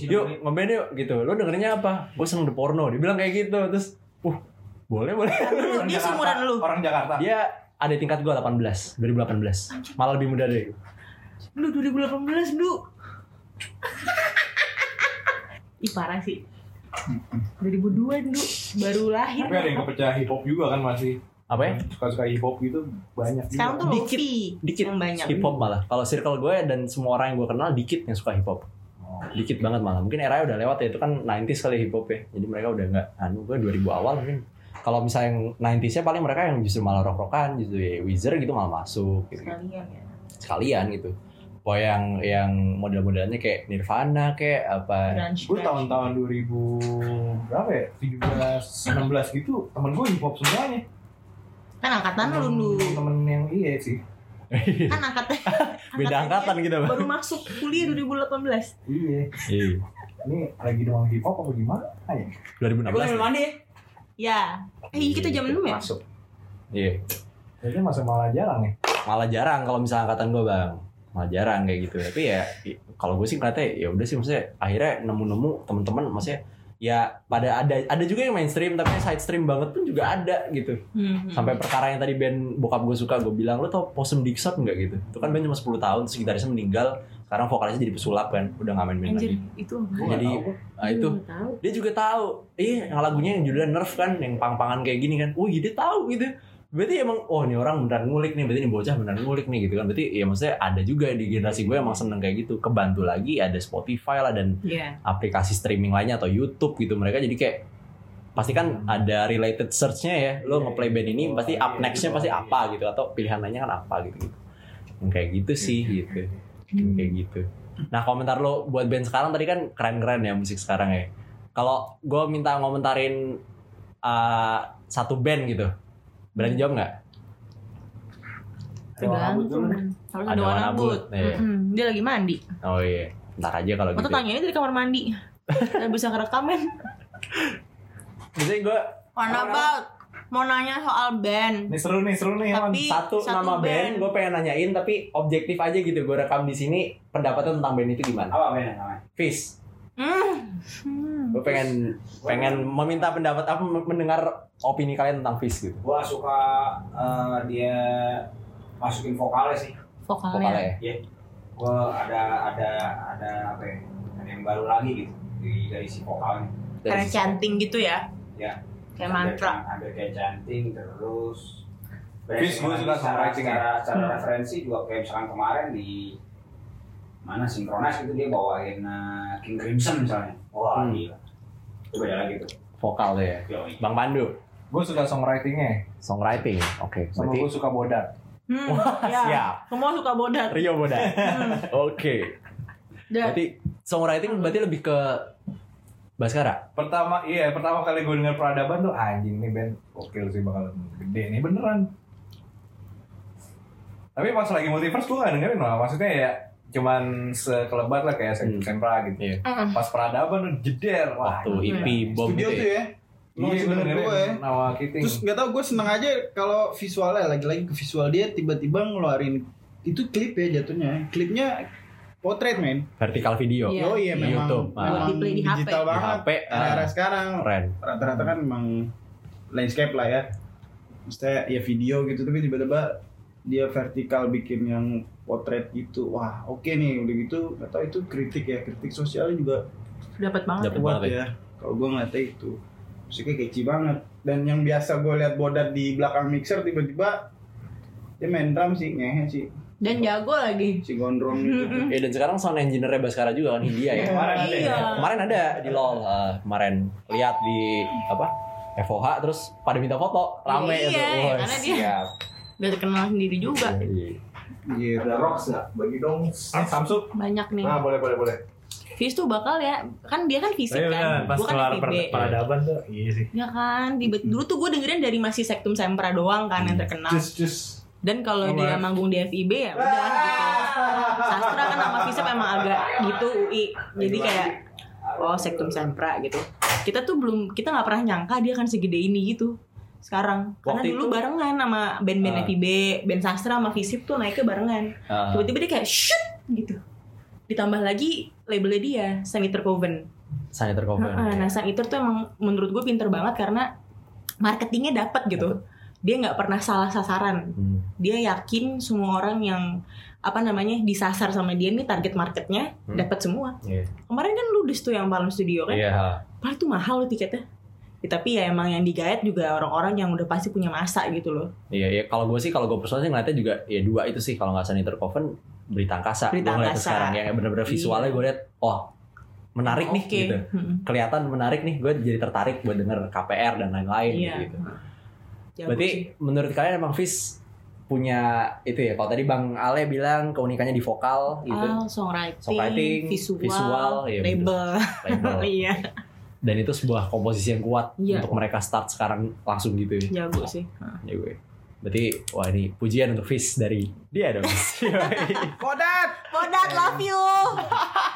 yuk ngeband yuk gitu lo dengerinnya apa gue seneng The Porno dia bilang kayak gitu terus uh boleh boleh Orang Dia seumuran lu Orang Jakarta. dia ada tingkat gue 18 2018 malah lebih muda dari gue Lu 2018 du. Ih parah sih. 2002 du. Baru lahir. Tapi ada yang kepecah hip hop juga kan masih. Apa ya? Suka-suka hip hop gitu banyak Sekarang tuh juga. Dikit, Lofi dikit yang banyak. hip hop malah. Kalau circle gue dan semua orang yang gue kenal dikit yang suka hip hop dikit banget malah. Mungkin era udah lewat ya itu kan 90s kali hip hop ya. Jadi mereka udah nggak anu gue 2000 awal mungkin. Kalau misalnya yang 90s nya paling mereka yang justru malah rock rockan justru ya Wizard gitu malah masuk gitu, Sekalian ya. Sekalian gitu Bahwa yang yang model-modelnya kayak Nirvana kayak apa Gue tahun-tahun 2000 berapa ya? 17 16 gitu temen gue hip hop semuanya. Kan angkatan lu du Temen yang iya sih. Kan angkatan beda angkatan gitu Bang. Baru masuk kuliah 2018 Iya. iya Ini lagi doang hip hop apa gimana? ya? 2016 mandi ya? Ya Eh iya, kita jam 6 ya Masuk. iya Kayaknya masa malah jarang ya. malah jarang kalau misalnya angkatan gue bang malah jarang kayak gitu. Tapi ya kalau gue sih ngeliatnya ya udah sih maksudnya akhirnya nemu-nemu teman-teman maksudnya ya pada ada ada juga yang mainstream tapi yang side stream banget pun juga ada gitu. Hmm, hmm. sampai perkara yang tadi band bokap gue suka gue bilang lo tau Possum Dixon nggak? gitu. Itu kan band cuma 10 tahun terus gitarisnya meninggal. Sekarang vokalisnya jadi pesulap kan udah nggak main band Anjir lagi. itu apa? jadi nah itu. dia juga tahu. Iya yang lagunya yang judulnya Nerf kan yang pang-pangan kayak gini kan. Wih dia tahu gitu berarti emang oh ini orang beneran ngulik nih berarti ini bocah beneran ngulik nih gitu kan. Berarti ya maksudnya ada juga di generasi gue emang seneng kayak gitu. Kebantu lagi ada Spotify lah dan Iya. aplikasi streaming lainnya atau YouTube gitu. Mereka jadi kayak pasti kan ada related search-nya ya. Lo ngeplay band ini pasti up next-nya pasti apa gitu atau pilihan lainnya kan apa gitu gitu. Yang kayak gitu sih gitu. Yang kayak gitu. Nah komentar lo buat band sekarang tadi kan keren-keren ya musik sekarang ya. Kalau gue minta ngomentarin uh, satu band gitu berani jawab nggak? Tergantung. Harus Ada warna wanabut, but iya. Dia lagi mandi. Oh iya. Ntar aja kalau gitu. tanya aja dari kamar mandi. Dan bisa ngerekamen biasanya gue Warna about Mau nanya soal band. Ini seru nih, seru nih. Tapi satu, nama band, gue pengen nanyain tapi objektif aja gitu. Gue rekam di sini pendapatnya tentang band itu gimana? Apa band? Namanya? Fish Hmm. Hmm. gue pengen pengen meminta pendapat apa mendengar opini kalian tentang Fish gitu Gua suka eh, dia masukin vokalnya sih. Vokalnya vokalnya ya Gua ada ada ada apa ya? Ada yang baru lagi gitu. di dari si vokalnya Kayak chanting gitu ya. ya Kayak mantra. hampir kayak chanting terus Fis, gue suka songwriting secara, secara referensi juga kayak misalkan kemarin di mana sinkronis itu dia bawain uh, King Crimson misalnya wah Hmm. gila itu beda lagi tuh Vokal tuh ya. Yoi. Bang Pandu, Gue suka songwritingnya, songwriting. Oke, sama berarti gue suka bodat. Hmm, ya. siap. Semua suka bodat. Rio Boda. Oke. Dan Berarti songwriting berarti lebih ke Baskara. Pertama, iya pertama kali gue denger peradaban tuh anjing nih band gokil sih bakal gede nih beneran. Tapi pas lagi multiverse gue gak dengerin lah, maksudnya ya cuman sekelebat lah kayak Hmm. Sempra gitu. Iya. Mm. Pas peradaban tuh jeder, wah. Waktu hippie bom Studio gitu tuh ya. ya. Lu Iya gue gue ya. Nawa Kiting. Terus nggak tau gue seneng aja kalau visualnya lagi-lagi ke visual dia tiba-tiba ngeluarin itu klip ya jatuhnya. Klipnya potret men. Vertical video. Iya. Oh iya Di memang, YouTube. Memang Di play di HP. digital Di banget. HP, ah. Era sekarang Keren. rata-rata kan memang landscape lah ya. Maksudnya ya video gitu tapi tiba-tiba dia vertikal bikin yang potret gitu. Wah, oke nih udah gitu. Gak tau itu kritik ya, kritik sosialnya juga dapat banget. Dapet kuat banget ya. Kalau gue ngeliatnya itu musiknya catchy banget. Dan yang biasa gue lihat bodat di belakang mixer tiba-tiba dia main drum sih ngehe sih Dan jago lagi. si gondrong gitu. Ya dan sekarang sound engineer-nya Baskara juga kan India ya. Kemarin ada Iya. ya? Kemarin ada di LOL uh, kemarin lihat di apa? FOH terus pada minta foto rame Iya, itu. ya, karena dia- siap. Udah terkenal sendiri juga. Iya. Gitu. Ada rocks nggak? Bagi dong. Ah, Samsung. Banyak nih. Nah, boleh boleh boleh. Fis tuh bakal ya, kan dia kan fisik Iya kan, benar, pas gue kan FIB. per- peradaban tuh, iya sih. Ya kan, tiba dulu tuh gue dengerin dari masih Sektum Sempra doang kan yang terkenal. Cus cus. Dan kalau dia manggung di FIB ya udah gitu. Sastra kan sama Fisip emang agak gitu UI. Jadi kayak oh Sektum Sempra gitu. Kita tuh belum kita nggak pernah nyangka dia akan segede ini gitu. Sekarang karena Waktu dulu itu- barengan sama band-band Ah. FIB, band Sastra sama Fisip tuh naiknya barengan. Ah, Tiba-tiba dia kayak shoot gitu. Ditambah lagi labelnya dia Saniter Coven. Saniter cover. Heeh, Nah, Saniter tuh emang menurut gue pinter banget karena marketingnya dapat gitu. Dia nggak pernah salah sasaran Hmm. dia yakin semua orang yang apa namanya disasar sama dia nih target marketnya Hmm. dapat semua. Iya. Kemarin kan ludes tuh yang Palm Studio kan, Iya. padahal itu mahal loh tiketnya. Ya, tapi ya emang yang digayat juga orang-orang yang udah pasti punya masa gitu loh. Iya, iya. Kalau gue sih, kalau gue personal sih ngeliatnya juga ya dua itu sih. Kalau nggak Saniter Coven, Berita Angkasa. Berita Gue Angkasa. sekarang yang bener-bener visualnya Iya. gue liat, oh menarik nih Oke. gitu. Hmm. Kelihatan menarik nih. Gue jadi tertarik buat denger KPR dan lain-lain Iya. gitu. Jago Berarti sih. menurut kalian emang Fis punya itu ya? Kalau tadi Bang Ale bilang keunikannya di vokal gitu, Ah, songwriting, Songwriting, visual, visual, iya, label. label. Iya, dan itu sebuah komposisi yang kuat Iya. untuk mereka start sekarang langsung gitu ya. jago sih. Ya gue. Berarti wah ini pujian untuk Fis dari dia dong. Bodat! Podat love you.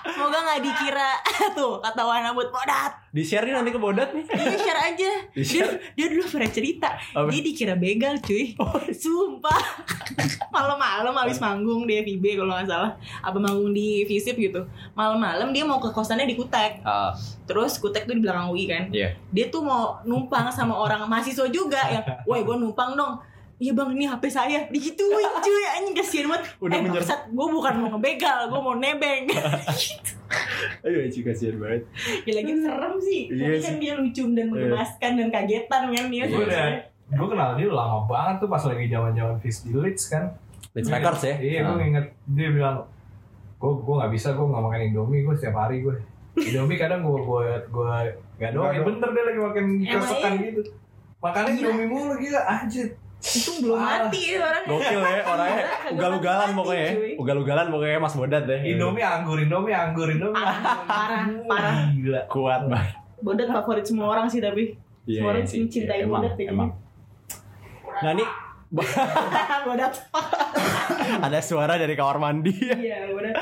Semoga nggak dikira tuh kata Wana buat Podat. Di share nih nanti ke Bodat nih. Iya share aja. Dia, Di-share. dia dulu pernah cerita. Apa? Dia dikira begal cuy. Sumpah. Malam-malam habis manggung di FIB kalau nggak salah. Apa manggung di Visip gitu. Malam-malam dia mau ke kosannya di Kutek. Ah, Terus Kutek tuh di belakang UI kan. Iya. Dia tuh mau numpang sama orang mahasiswa juga yang, woi gue numpang dong. Iya bang ini HP saya digituin cuy anjing kasihan banget Udah eh menyer- maksud gue bukan mau ngebegal gue mau nebeng aduh Ci kasihan banget. ya lagi serem sih Iya tapi kan dia lucu dan mengemaskan dan kagetan kan dia Gue udah, gue kenal dia lama banget tuh pas lagi zaman zaman Fizz di Leeds kan. Leeds Packers ya. Iya, gue Ah. inget dia bilang, gue gue nggak bisa, gue nggak makan Indomie, gue setiap hari gue. Indomie kadang gue gue gue gak doang, bener dia lagi makan kesekan iya? gitu. Makannya Gila. Indomie mulu gila, anjir. Itu belum mati ya orang Gokil ya orangnya ugal-ugalan pokoknya ya. Ugal-ugalan pokoknya Mas Bodat deh. Indomie anggur, Indomie anggur, Indomie parah anggur. parah parah Gila. kuat banget. bodat favorit semua orang sih tapi Iya, semua orang iya sih. mencintai Iya, emang, bodat kayaknya emang. Nah ini bodat ada suara dari kamar mandi. iya bodat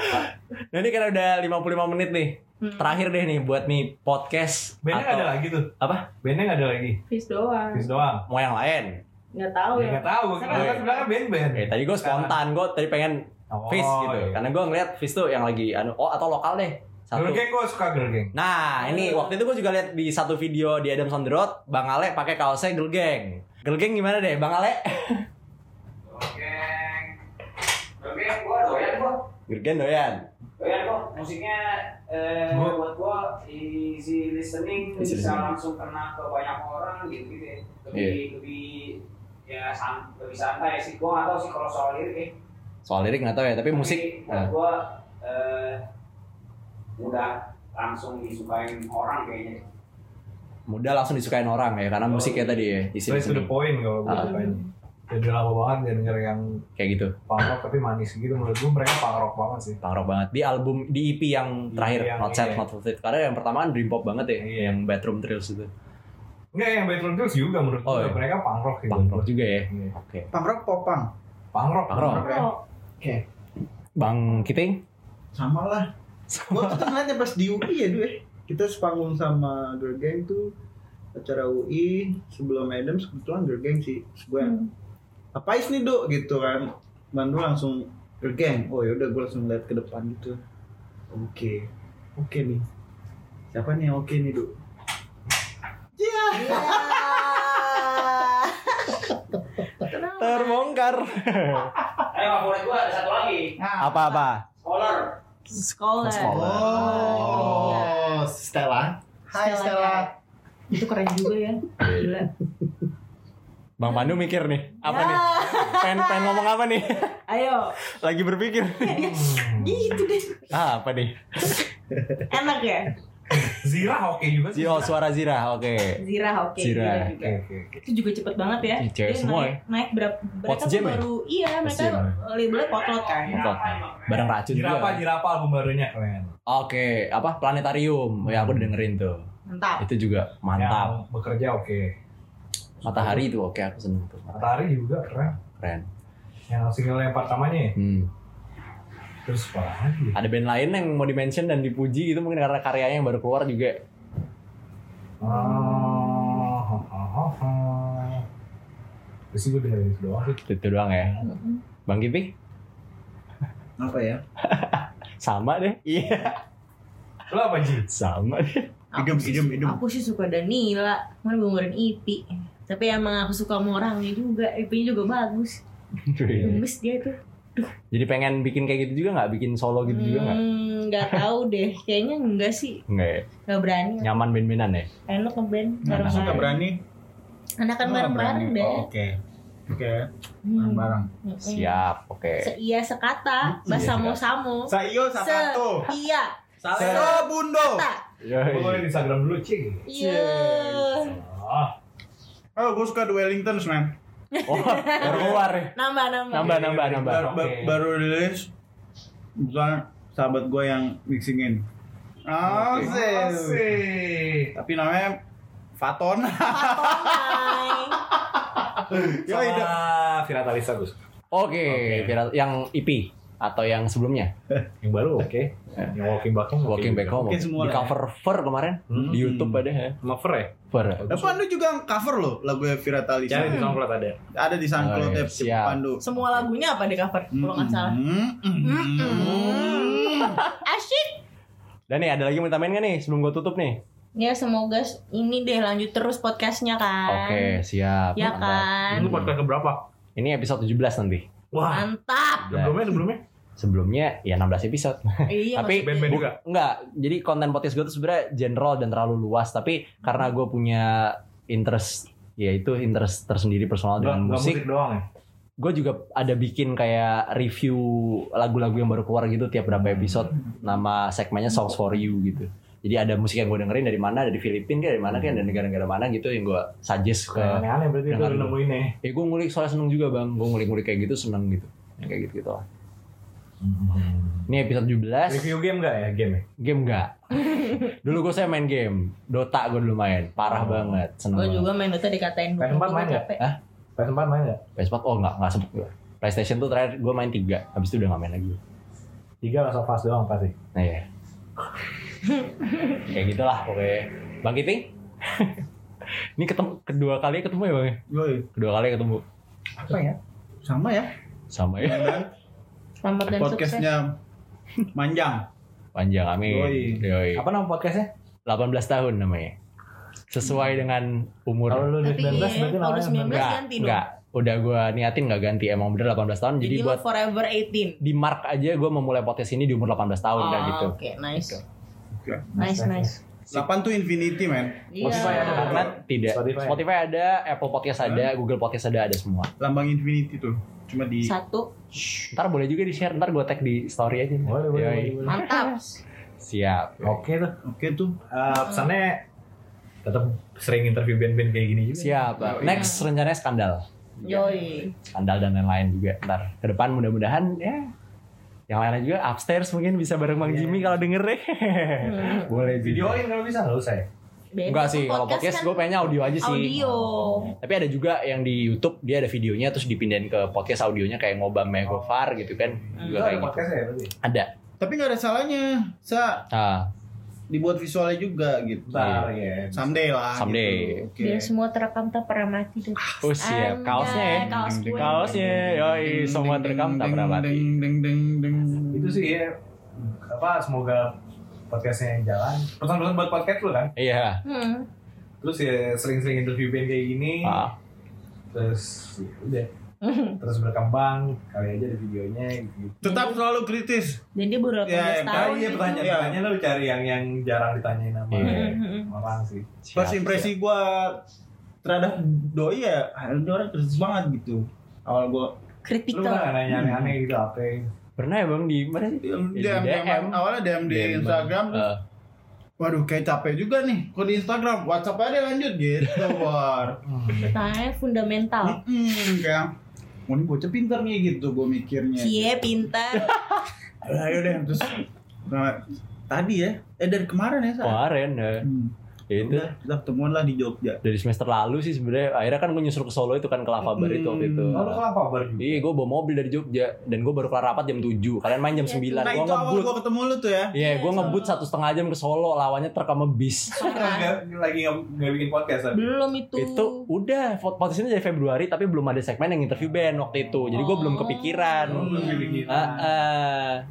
Nah ini karena udah 55 menit nih. Hmm. Terakhir deh nih buat nih podcast Bandnya nggak ada lagi tuh. apa? Bandnya nggak ada lagi. Fis doang Fizz doang. Mau yang lain? Nggak tahu Ya ya nggak tahu, gue Sekarang- kira bilangnya band-band. Oke, tadi gue spontan, gue tadi pengen Oh, Fizz gitu. iya. Karena gue ngeliat Fizz tuh yang lagi anu, oh atau lokal deh. Satu. Girl Gang gue suka Girl Gang. Nah, ini waktu itu gue juga lihat di satu video di Adams on the Road, Bang Ale pakai kaosnya Girl Gang. Girl Gang gimana deh, Bang Ale? Girl Gang. Girl Gang gue doyan gue. Gergen doyan. Oh ya kok musiknya eh, Gua- buat gua easy listening Easy bisa listening. langsung kena ke banyak orang gitu gitu ya. Lebih Iya. lebih ya san, lebih santai sih. Gua nggak tahu sih kalau soal lirik ya. Soal lirik nggak tahu ya, tapi musik. Nah, gua eh, udah langsung disukain orang kayaknya. mudah langsung disukain orang ya, karena musiknya tadi ya. Isi to the point kalau gue Ah. sukain. Dan udah lama banget gak denger yang Kayak gitu. punk rock tapi manis gitu. Menurut gue mereka punk rock banget sih. Punk rock banget. Di album, di EP yang terakhir, yang- Not Sad, iya. Not Fulfilled. Karena yang pertama kan Dream Pop banget ya, Iya. yang Bedroom Thrills itu. Enggak yang Bedroom Tools juga menurut Oh, gue. iya. Mereka punk rock gitu. Punk rock juga ya. Iya. Oke. Punk rock popang. Punk rock. Punk rock. ya. Oke. Bang Kiting? Sama lah. Gua tuh ngeliatnya pas di UI ya dulu ya. Kita sepanggung sama Girl Gang tuh acara UI sebelum Adams kebetulan Girl Gang sih. Gue Hmm. apais nih dok gitu kan. Bantu langsung Girl Gang. Oh ya udah gue langsung lihat ke depan gitu. Oke. Oke nih. Siapa nih yang oke nih dok? Iya. Terbongkar. Eh favorit gua ada satu lagi. Apa-apa? Scholar. Sekolah. Sekolah. Oh, Stella. Hai Stella. Itu keren juga ya. Gila. Bang Pandu mikir nih, apa Ya. nih? Pengen, pengen ngomong apa nih? Ayo. Lagi berpikir. Gitu deh. Ah, apa nih? Enak ya? Zira oke juga sih. Oh, suara Zira, oke. Zira oke. Zira. Zira juga. oke oke. Itu juga cepet banget ya. Cewek Dia semua naik, naik berapa mereka Pots tuh Jam ya? baru iya mereka Jam. labelnya potlot kan. Oke. Barang racun Jirapa juga. Jirapa album barunya keren. Oke, apa Planetarium? Ya aku udah dengerin tuh. Mantap. Itu juga mantap. Yang bekerja oke. Matahari itu oke, aku seneng tuh. Matahari juga keren. Keren. Yang single yang pertamanya ya. Hmm. Terus apa lagi? Ada band lain yang mau di-mention dan dipuji gitu mungkin karena karyanya yang baru keluar juga. Oh. Terus sih gue dengerin itu doang sih. Itu doang ya. Bang Kipi? Apa ya? Sama deh. Iya. Lo apa Ji? Sama deh. Idem, sih- idem, idem. Aku sih suka Danila. Mana gue ngeluarin IP. Tapi emang aku suka sama orangnya juga. IP-nya juga bagus. Gemes dia tuh. Jadi pengen bikin kayak gitu juga nggak? Bikin solo gitu juga nggak? Hmm, nggak tahu deh. Kayaknya enggak sih. Nggak ya? Nggak berani. Nyaman band-bandan ya? Enak ngeband Masa nggak bareng-bareng. berani? Anak kan bareng-bareng deh. Oh, Oke. Oke. Hmm. Bareng. Mm-mm. Siap, oke. Seia sekata, Iya, basamo-samo. Sayo sakato. Iya. Sebundo. Gue boleh di Instagram dulu Cik. Iya. Oh, Oh, gue suka The Wellingtons, man. Oh, baru keluar ya? Nambah, nambah. Nambah, nambah, nambah. Baru, ba- Oke. baru rilis. Kebetulan sahabat gue yang mixingin. Oh, asik. Tapi namanya Faton. Ya, ide. Sama Vira Talisa Gus. Oke, Oke. viral- yang EP atau yang sebelumnya? Yang baru oke. Yang Walking Back Home. Walking Back. Home. Oke, semua di ya. cover Fur kemarin Hmm. di YouTube ada ya. Sama Fer ya? Fur. Eh, Pandu juga cover loh lagu Vira Talisa. Cari di SoundCloud ada. Ada di SoundCloud Oh, iya, ya, siap. Pandu. Semua lagunya apa di cover? Kalau nggak salah. Mm, mm. Asyik. Dan nih ada lagi mau ditambahin nggak nih sebelum gue tutup nih? Ya semoga ini deh lanjut terus podcastnya kan. Oke, siap. Ya kan. Ini podcast keberapa? Ini episode 17 nanti. Wah. Mantap. Sebelumnya sebelumnya? Sebelumnya ya 16 episode. iya. Tapi maksudnya. Band-band juga. Enggak, jadi konten podcast gue tuh sebenarnya general dan terlalu luas. Tapi karena gue punya interest, ya itu interest tersendiri personal dengan musik. musik doang ya? Gue juga ada bikin kayak review lagu-lagu yang baru keluar gitu tiap berapa episode. Nama segmennya Songs for You gitu. Jadi ada musik yang gue dengerin dari mana, dari Filipina kayak dari mana kayak dari negara-negara mana gitu yang gue suggest ke. Aneh-aneh berarti itu nemuin ya. Eh gue ngulik soalnya seneng juga bang, gue ngulik-ngulik kayak gitu seneng gitu. Yang kayak gitu gitu lah. Ini episode 17. Review game gak ya? Game ya? Game enggak? dulu gue saya main game. Dota gue dulu main. Parah Oh. banget. Seneng Gue juga main Dota dikatain PS4 gua main nggak? capek. Hah? PS4 main gak? PS4 oh enggak, enggak sempet gue. PlayStation tuh terakhir gue main 3. Habis itu udah gak main lagi. Tiga Last of Us doang pasti. Nah ya. Kayak gitulah pokoknya. Bang Kiting? Ini ketemu kedua kali ketemu ya bang? ya? Yoi. Kedua kali ketemu. Apa ya? Sama ya. Sama ya. Dan Selamat dan sukses. podcastnya manjang. Panjang amin. Yoi. Yoi. Apa nama podcastnya? 18 tahun namanya. Sesuai dengan umur. Kalau lu Tapi 19 iya, berarti kalau namanya udah 19 enggak, ganti dong. enggak. udah gue niatin nggak ganti emang bener 18 tahun jadi, Jadi, buat forever 18. di mark aja gue memulai podcast ini di umur 18 tahun Oh, gitu Oke, nice. Nice, nice. 8 tuh infinity men. Spotify Iya. ada karena tidak Spotify. Spotify. ada Apple Podcast ada Google Podcast ada ada semua Lambang infinity tuh. Cuma di Satu. ntar boleh juga di share ntar gue tag di story aja Boleh, boleh, boleh, boleh. Mantap. siap Oke tuh. Oke tuh. Eh, pesannya tetap sering interview band-band kayak gini juga. siap next rencananya skandal Yoi. skandal dan lain-lain juga ntar ke depan mudah-mudahan ya yang lainnya juga upstairs mungkin bisa bareng Bang Jimmy kalau denger deh boleh juga. Videoin kalau bisa nggak usah ya. Beda Enggak sih, kalau podcast kan gue pengennya audio aja sih. Audio. Tapi ada juga yang di YouTube dia ada videonya terus dipindahin ke podcast audionya kayak ngobam Megofar gitu kan. Hmm. Juga kayak ada gitu. podcast ya berarti. Ada. Tapi nggak ada salahnya. Sa Ah, dibuat visualnya juga gitu. Bentar ya. Someday lah. Someday. Gitu. Oke. Biar semua terekam tak pernah mati tuh. oh siap. Kaosnya ya. Kaos gue. Kaosnya, yoi, semua terekam tak pernah mati. Deng, deng, deng, deng. Itu sih ya. Apa semoga podcastnya jalan. Pesan-pesan buat podcast lu kan. Iya. Hmm. Terus ya sering-sering interview band kayak gini. Ah, Terus ya udah. Terus berkembang. Kali aja ada videonya gitu. Tetap selalu kritis. Dan dia baru 18 Ya, ya, tahun. iya pertanyaan Iya. pertanyaan lu cari yang yang jarang ditanyain sama Iya. orang sih. Pas siap. impresi gua terhadap doi ya, ini orang kritis banget gitu. Awal gua Lu Kritikal. nggak nanya aneh-aneh gitu apa? Pernah ya Bang di mana sih? DM, Di DM, DM. awalnya DM di DM, Instagram Eh, waduh kayak capek juga nih kok di Instagram WhatsApp aja lanjut gitu war Pertanyaan fundamental. hmm, kayak oh ini bocah pintar nih gitu gue mikirnya Cie pintar. ayo deh terus nah, tadi ya eh dari kemarin ya Sa? kemarin ya. hmm. Itu udah kita ketemuan lah di Jogja dari semester lalu sih sebenarnya akhirnya kan gue nyusul ke Solo itu kan ke Lava Bar itu waktu itu. Oh, lu kenapa kabar juga? Iya, gue bawa mobil dari Jogja dan gue baru kelar rapat jam 7 Kalian main jam 9 nah Gue itu awal ngebut. gue ketemu lu tuh ya Iya, gue ngebut satu setengah jam ke Solo, lawannya truk sama bis. Lagi nggak nggak bikin podcast kan? Belum itu. Itu udah, podcast ini dari Februari tapi belum ada segmen yang interview band waktu itu. Jadi gue belum Oh. kepikiran. Oh, belum kepikiran.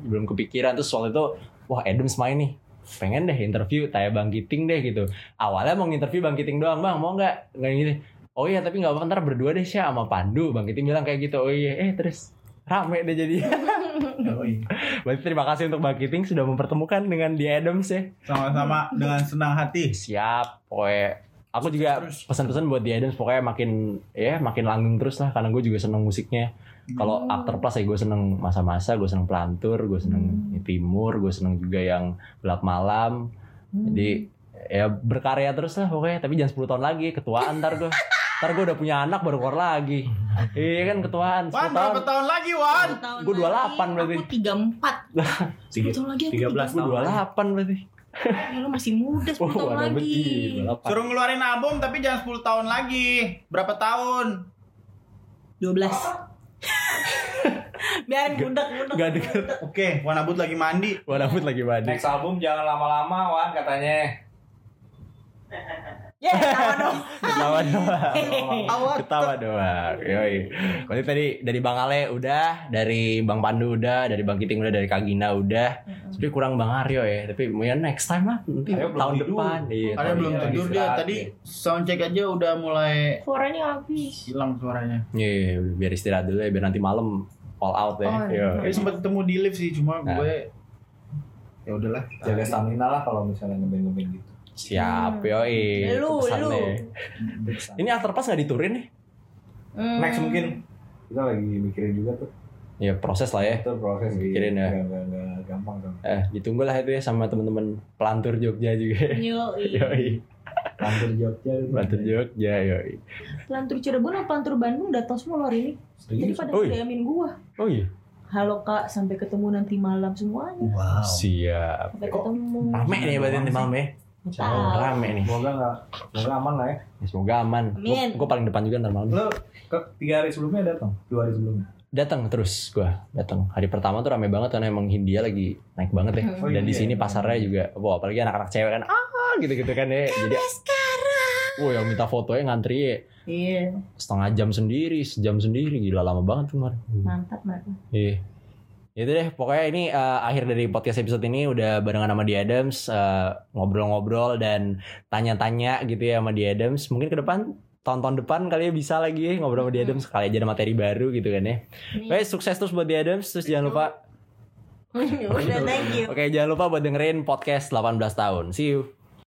Belum kepikiran terus waktu itu wah Adams main nih pengen deh interview tanya Bang Kiting deh gitu. Awalnya mau interview Bang Kiting doang Bang mau nggak? Nggak gitu. Oh iya tapi nggak apa ntar berdua deh sih sama Pandu. Bang Kiting bilang kayak gitu. Oh iya eh terus rame deh jadi. Oh, iya. berarti terima kasih untuk Bang Kiting sudah mempertemukan dengan di Adams ya. Sama-sama dengan senang hati. Siap pokoknya. Aku juga pesan-pesan buat di Adams pokoknya makin ya makin langgeng terus lah karena gue juga seneng musiknya kalau after plus ya gue seneng masa-masa gue seneng pelantur gue seneng timur gue seneng juga yang gelap malam. Jadi ya berkarya terus lah pokoknya. Tapi jangan 10 tahun lagi ketuaan ntar gue ntar gue udah punya anak baru keluar lagi. Iya kan ketuaan. 10 Wan tahun berapa tahun. lagi Wan? Tahun Gua 28 lagi, berarti. Aku 34. 10 tahun lagi aku 13 gue 28 berarti. Ya, lu masih muda 10 tahun ada lagi. beti, 28. suruh ngeluarin album tapi jangan 10 tahun lagi. Berapa tahun? 12. Biarin budak-budak. Gak deket oke Wan Abut lagi mandi Gue dapet lagi mandi Next album jangan lama-lama Wan katanya. Ya, dong. Ketawa doang Awat. Ketawa doang Yoi Berarti tadi dari Bang Ale udah Dari Bang Pandu udah Dari Bang Kiting udah Dari Kagina udah Tapi kurang Bang Aryo ya Tapi ya next time lah Nanti Aryo belum tahun tidur. depan Iya tahun belum depan. tidur dia tadi dia. soundcheck aja udah mulai Suaranya habis. hilang suaranya Iya iya, udah, biar istirahat dulu ya Biar nanti malam all out ya Oh, Yo. Tadi sempat ketemu di lift sih cuma Nah. gue ya udahlah Jaga stamina lah kalau misalnya ngeband-ngeband gitu. Siap yoi Lu, lu. Ini after pass gak diturin nih? Hmm. Next mungkin kita lagi mikirin juga tuh. Ya proses lah ya Itu proses Mikirin ya. Nggak, nggak, nggak gampang tuh. Eh, ditunggu lah itu ya sama teman-teman pelantur Jogja juga. Yoi. Yoi, Lantur Jogja. pelantur Jogja, yoi. Pelantur Cirebon sama pelantur Bandung datang semua hari ini. Jadi Serius? pada Oh, iya. gua. Oh iya. Halo kak, sampai ketemu nanti malam semuanya. Wow. Siap. Sampai ketemu. Rame nih berarti nanti malam ya. Tahu. Rame nih. Semoga nggak, semoga aman lah ya. Ya, semoga aman. Amin. Gue paling depan juga ntar malam. Lo ke tiga hari sebelumnya datang, dua hari sebelumnya. Datang terus gua datang. Hari pertama tuh rame banget karena emang Hindia lagi naik banget ya. Oh, Dan di iya. sini pasarnya juga, wah apalagi anak-anak cewek kan, ah gitu-gitu kan ya. Jadi, wah yang minta fotonya ngantri ya Iya, setengah jam sendiri, sejam sendiri, gila lama banget tuh kemarin. mantap mantap. Iya. Itu deh, pokoknya ini eh, akhir dari podcast episode ini udah barengan sama di Adams eh, ngobrol-ngobrol dan tanya-tanya gitu ya sama di Adams. Mungkin ke depan tahun-tahun depan kali ya bisa lagi ya ngobrol sama di Adams sekali aja ada materi baru gitu kan ya. Oke, sukses terus buat di Adams terus jangan lupa Udah thank you. Oke, jangan lupa buat dengerin podcast 18 tahun. See you.